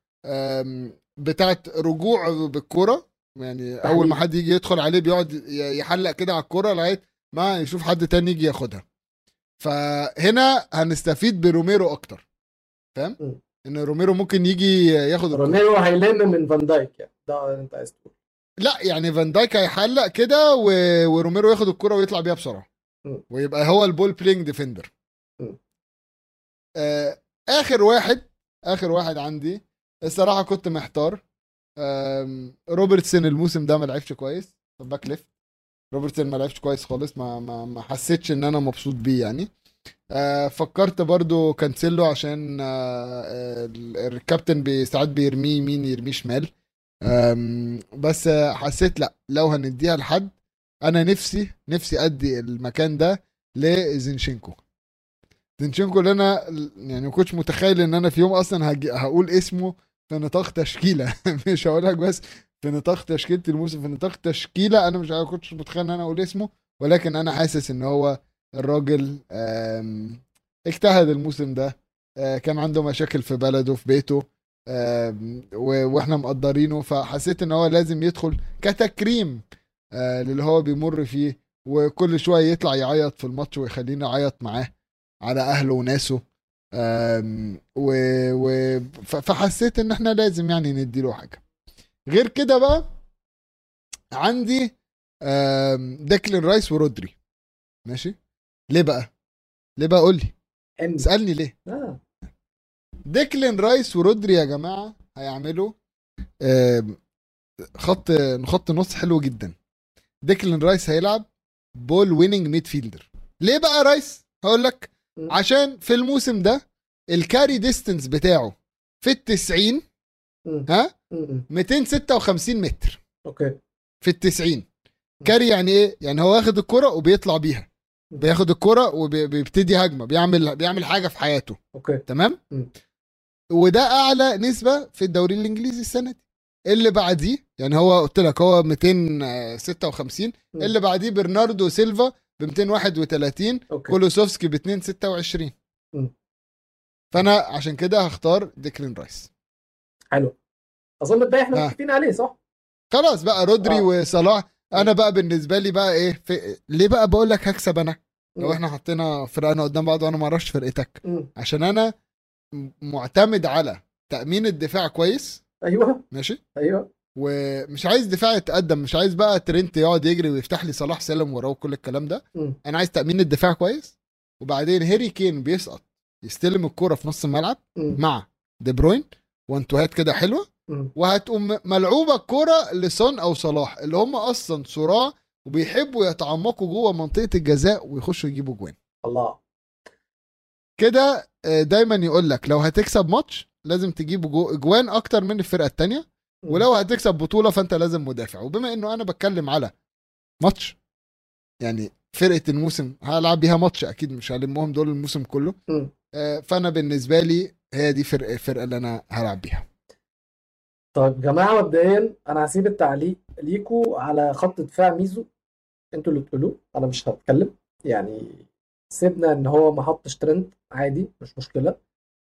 بتاعت رجوع بالكرة. يعني أول ما حد يجي يدخل عليه بيقعد يحلق كده على الكرة لغاية ما يشوف حد تاني يجي ياخدها. فهنا هنستفيد بروميرو أكتر. فاهم. إن روميرو ممكن يجي ياخد الكرة. روميرو هيلم من فان دايك يعني. ده أنت عايز تقول لا يعني فان دايك هيحلق كده و... وروميرو ياخد الكرة ويطلع بيها بسرعة. ويبقى هو ال ball playing defender. آه آخر واحد آخر واحد عندي الصراحة كنت محتار. روبرتسون الموسم ده ما لعبش كويس. ال back left. روبرتسون ما لعبش كويس خالص ما ما ما حسيتش إن أنا مبسوط بيه يعني. آه فكرت برضو كانسيلو عشان آه الكابتن ساعات بيرميه يمين يرميه شمال. بس آه، حسيت لأ لو هنديها لحد أنا نفسي نفسي أدي المكان ده لزينشينكو. زينشينكو اللي أنا يعني ما كنتش متخيل إن أنا في يوم أصلا هقول اسمه في نطاق تشكيلة. (laughs) مش هقول لك بس في نطاق تشكيلة الموسم في نطاق تشكيلة أنا مش كنتش متخيل إن أنا أقول اسمه ولكن أنا حاسس إن هو الراجل اجتهد الموسم ده. آه، كان عنده مشاكل في بلده في بيته وإحنا مقدرينه فحسيت إن هو لازم يدخل كتكريم آه، للي هو بيمر فيه وكل شوية يطلع يعيط في الماتش ويخليني أعيط معاه على أهله وناسه. و... و... فحسيت إن إحنا لازم يعني نديله حاجة. غير كده بقى عندي ديكلين رايس ورودري. ماشي؟ ليه بقى؟ ليه بقى؟ قول لي. اسألني ليه. آه. ديكلين رايس ورودري يا جماعة هيعملوا خط خط نص حلو جدا. ديكلين رايس هيلعب ball winning midfielder ليه بقى رايس؟ هقول لك. عشان في الموسم ده ال carry distance بتاعه في التسعين م. ها؟ م- م. 256 متر. okay. في التسعين. carry يعني إيه؟ يعني هو واخد الكرة وبيطلع بيها. بياخد الكرة وبيبتدي هجمة بيعمل بيعمل حاجة في حياته. okay. تمام؟ م. وده أعلى نسبة في الدوري الإنجليزي السنة دي. اللي بعديه يعني هو قلت لك هو 256 مم. اللي بعديه برناردو سيلفا ب 231 okay كولوسيفسكي ب 226 مم. فأنا عشان كده هختار ديكلين رايس حلو أظن الباقي إحنا آه. متفقين عليه صح؟ خلاص بقى رودري آه. وصلاح أنا بقى بالنسبة لي بقى إيه في... ليه بقى بقول لك هكسب أنا لو. إحنا حطينا فرقنا قدام بعض وأنا ما أعرفش فرقتك مم. عشان أنا م- معتمد على تأمين الدفاع كويس أيوه ماشي أيوه ومش عايز دفاع يتقدم مش عايز بقى ترنت يقعد يجري ويفتح لي صلاح سالم وراه وكل الكلام ده مم. أنا عايز تأمين الدفاع كويس وبعدين هاري كين بيسقط يستلم الكرة في نص الملعب مم. مع دي بروين وانتوهات كده حلوة. وهتقوم ملعوبة الكرة لسون أو صلاح اللي هم أصلا صراع وبيحبوا يتعمقوا جوه منطقة الجزاء ويخشوا يجيبوا جوان الله كده آه، دايما يقول لك لو هتكسب ماتش لازم تجيب جو- جوان أكتر من الفرقة التانية مم. ولو هتكسب بطولة فأنت لازم مدافع. وبما إنه أنا بتكلم على ماتش يعني فرقة الموسم هلعب بيها ماتش أكيد مش هلمهم دول الموسم كله. آه، فأنا بالنسبة لي هي دي فرقه الفرقة اللي أنا هلعب بيها. طيب جماعة مبدئيا أنا هسيب التعليق ليكوا على خط دفاع ميزو. أنتوا اللي تقولوه أنا مش هتكلم. يعني سيبنا إن هو ما حطش ترنت عادي مش مشكلة.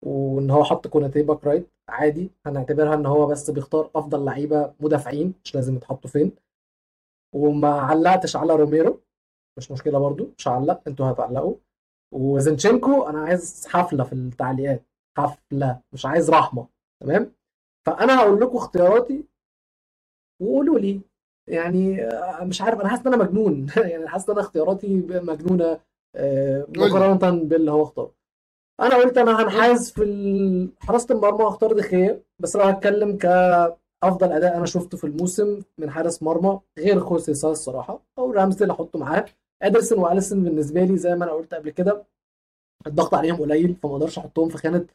وإن هو حط كوناتي back right عادي هنعتبرها إن هو بس بيختار أفضل لعيبة مدافعين مش لازم يتحطوا فين. وما علقتش على روميرو مش مشكلة برضو مش هعلق أنتوا هتعلقوا. وزنشينكو أنا عايز حفلة في التعليقات حفلة مش عايز رحمة تمام؟ فأنا هقول لكم اختياراتي وقولوا لي. يعني آه، مش عارف أنا حاسس إن أنا مجنون. (laughs) يعني حاسس إن أنا اختياراتي مجنونة آه،. مقارنة باللي هو اختاره. أنا قلت أنا هنحاز في حراسه المرمى واختار دخيه بس لو هتكلم كأفضل أداء أنا شفته في الموسم من حارس مرمى غير خوسي سا الصراحة أو رامسي اللي أحطه معاه. ادرسون وأليسون بالنسبة لي زي ما أنا قلت قبل كده الضغط عليهم قليل فما أقدرش أحطهم في خانة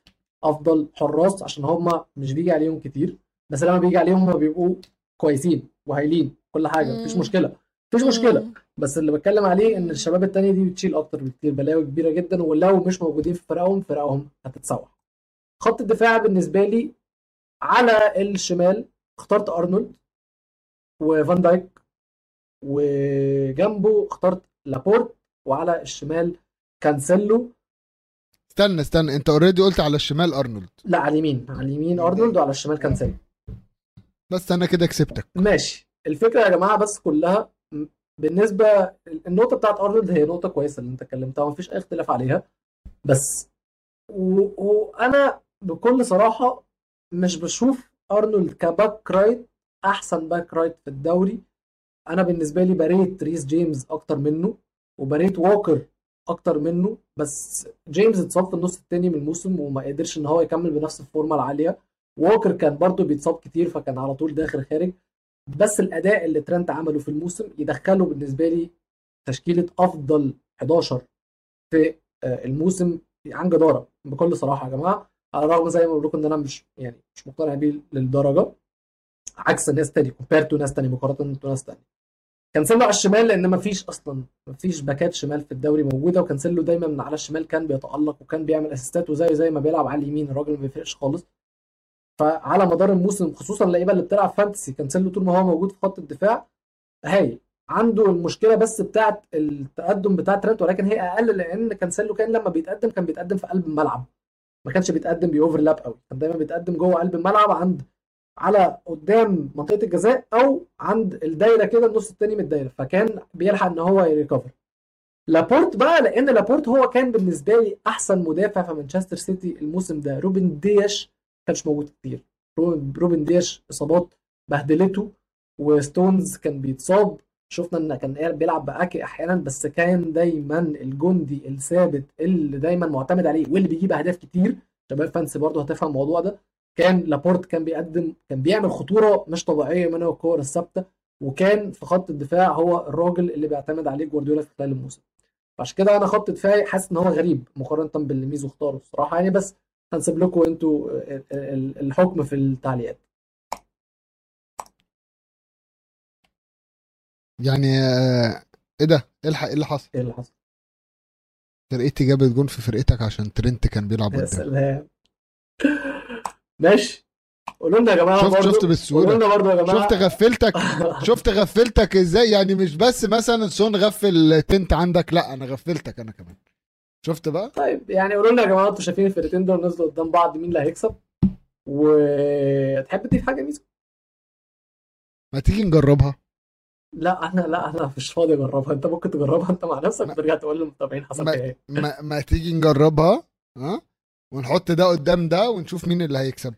أفضل حراس عشان هم مش بيجي عليهم كتير بس لما بيجي عليهم هم بيبقوا كويسين وهايلين كل حاجة مفيش. مشكلة مفيش مشكلة. بس اللي بتكلم عليه إن الشباب التانية دي بتشيل أكتر بكتير بلاوي كبيرة جدا ولو مش موجودين في فرقهم فرقهم هتتسوح. خط الدفاع بالنسبة لي على الشمال اخترت أرنولد وفان دايك وجنبه اخترت لابورت وعلى الشمال كانسيلو. استنى استنى أنت already قلت على الشمال أرنولد. لا على اليمين على اليمين أرنولد وعلى الشمال كانسيلو. بس أنا كده كسبتك. ماشي. الفكرة يا جماعة بس كلها بالنسبة النقطة بتاعت أرنولد هي نقطة كويسة اللي أنت اتكلمتها ومفيش أي اختلاف عليها. بس وأنا بكل صراحة مش بشوف أرنولد ك back right أحسن back right في الدوري. أنا بالنسبة لي ب rate ريس جيمس أكتر منه وب rate ووكر أكتر منه بس جيمس اتصاب في النص التاني من الموسم وما قدرش إن هو يكمل بنفس الفورمة العالية. ووكر كان برضه بيتصاب كتير فكان على طول داخل خارج. بس الأداء اللي ترنت عمله في الموسم يدخله بالنسبة لي تشكيلة أفضل 11 في آه، الموسم عن جدارة بكل صراحة يا جماعة. على الرغم زي ما بقول لكم إن أنا مش يعني مش مقتنع بيه للدرجة عكس ناس تاني compared to ناس تاني مقارنة بناس تاني كانسيلو على الشمال لأن مفيش أصلا مفيش باكات شمال في الدوري موجودة وكانسيلو دايما من على الشمال كان بيتألق وكان بيعمل اسيستات وزيه زي ما بيلعب على اليمين الراجل ما بيفرقش خالص. فعلى مدار الموسم خصوصا اللعيبة اللي بتلعب fantasy كانسيلو طول ما هو موجود في خط الدفاع هايل عنده المشكلة بس بتاعه التقدم بتاع ترنت ولكن هي أقل لأن كانسيلو كان لما بيتقدم كان بيتقدم في قلب الملعب. ما كانش بيتقدم بي overlap قوي كان دايما بيتقدم جوه قلب الملعب عند على قدام منطقة الجزاء أو عند الدايرة كده النص التاني من الدايرة. فكان بيلحق إن هو ي recover لابورت بقى لأن لابورت هو كان بالنسبة لي أحسن مدافع في مانشستر سيتي الموسم ده روبن دياش. كانش موجود كتير. روبن دياش اصابات بهدلته وستونز كان بيتصاب. شفنا إن كان بيلعب باكي أحيانا بس كان دايما الجندي الثابت اللي دايما معتمد عليه واللي بيجيب أهداف كتير. شباب فانسي برضه هتفهم الموضوع ده. كان لابورت كان بيقدم كان بيعمل خطورة مش طبيعية من الكور الثابتة. وكان في خط الدفاع هو الراجل اللي بيعتمد عليه جوارديولا في خلال الموسم. عشان كده أنا خط دفاعي حاسس إن هو غريب مقارنة باللي ميزو اختاره الصراحة يعني. بس هنسيب لكم أنتوا ال- ال- الحكم في التعليقات. يعني آه، إيه ده؟ الحق إيه اللي حصل؟ إيه اللي حصل؟ فرقتي جابت جون في فرقتك عشان ترنت كان بيلعب يا قدام. سلام. ماشي. قولوا لنا يا جماعة شفت برضو. شفت قولوا بالسهوله لنا برضو يا جماعة. شفت غفلتك؟ (laughs) شفت غفلتك إزاي؟ يعني مش بس مثلا سون غفل ترنت عندك لا أنا غفلتك أنا كمان. شفت بقى؟ طيب يعني قولوا لنا يا جماعة أنتوا شايفين الفرقتين دول نزلوا قدام بعض مين اللي هيكسب؟ وتحب تضيف حاجة ميزو؟ ما تيجي نجربها. لا أنا لا أنا مش فاضي اجربها انت ممكن تجربها انت مع نفسك ما- وترجع تقول للمتابعين حصل ما- إيه. ما, ما تيجي نجربها ها؟ ونحط ده قدام ده ونشوف مين اللي هيكسب.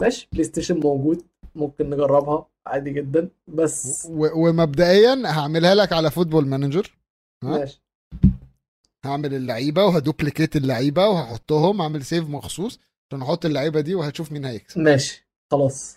ماشي بلاي ستيشن موجود ممكن نجربها عادي جدا بس و- ومبدئيا هعملها لك على Football Manager ها؟ ماشي. هعمل اللعيبة وه duplicate اللعيبة وهحطهم اعمل save مخصوص عشان أحط اللعيبة دي وهتشوف مين هيكسب. ماشي خلاص.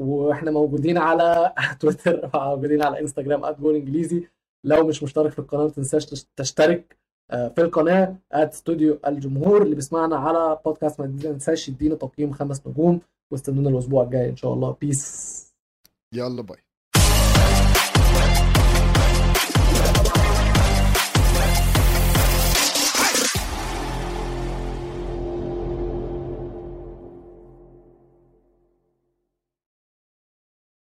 وإحنا موجودين على (laughs) تويتر موجودين على إنستجرام @جول انجليزي لو مش مشترك في القناة ما تنساش تش- تشترك آه، في القناة @استوديو الجمهور. اللي بيسمعنا على بودكاست ما تنساش يدينا تقييم خمس نجوم واستنونا الأسبوع الجاي إن شاء الله. peace يلا bye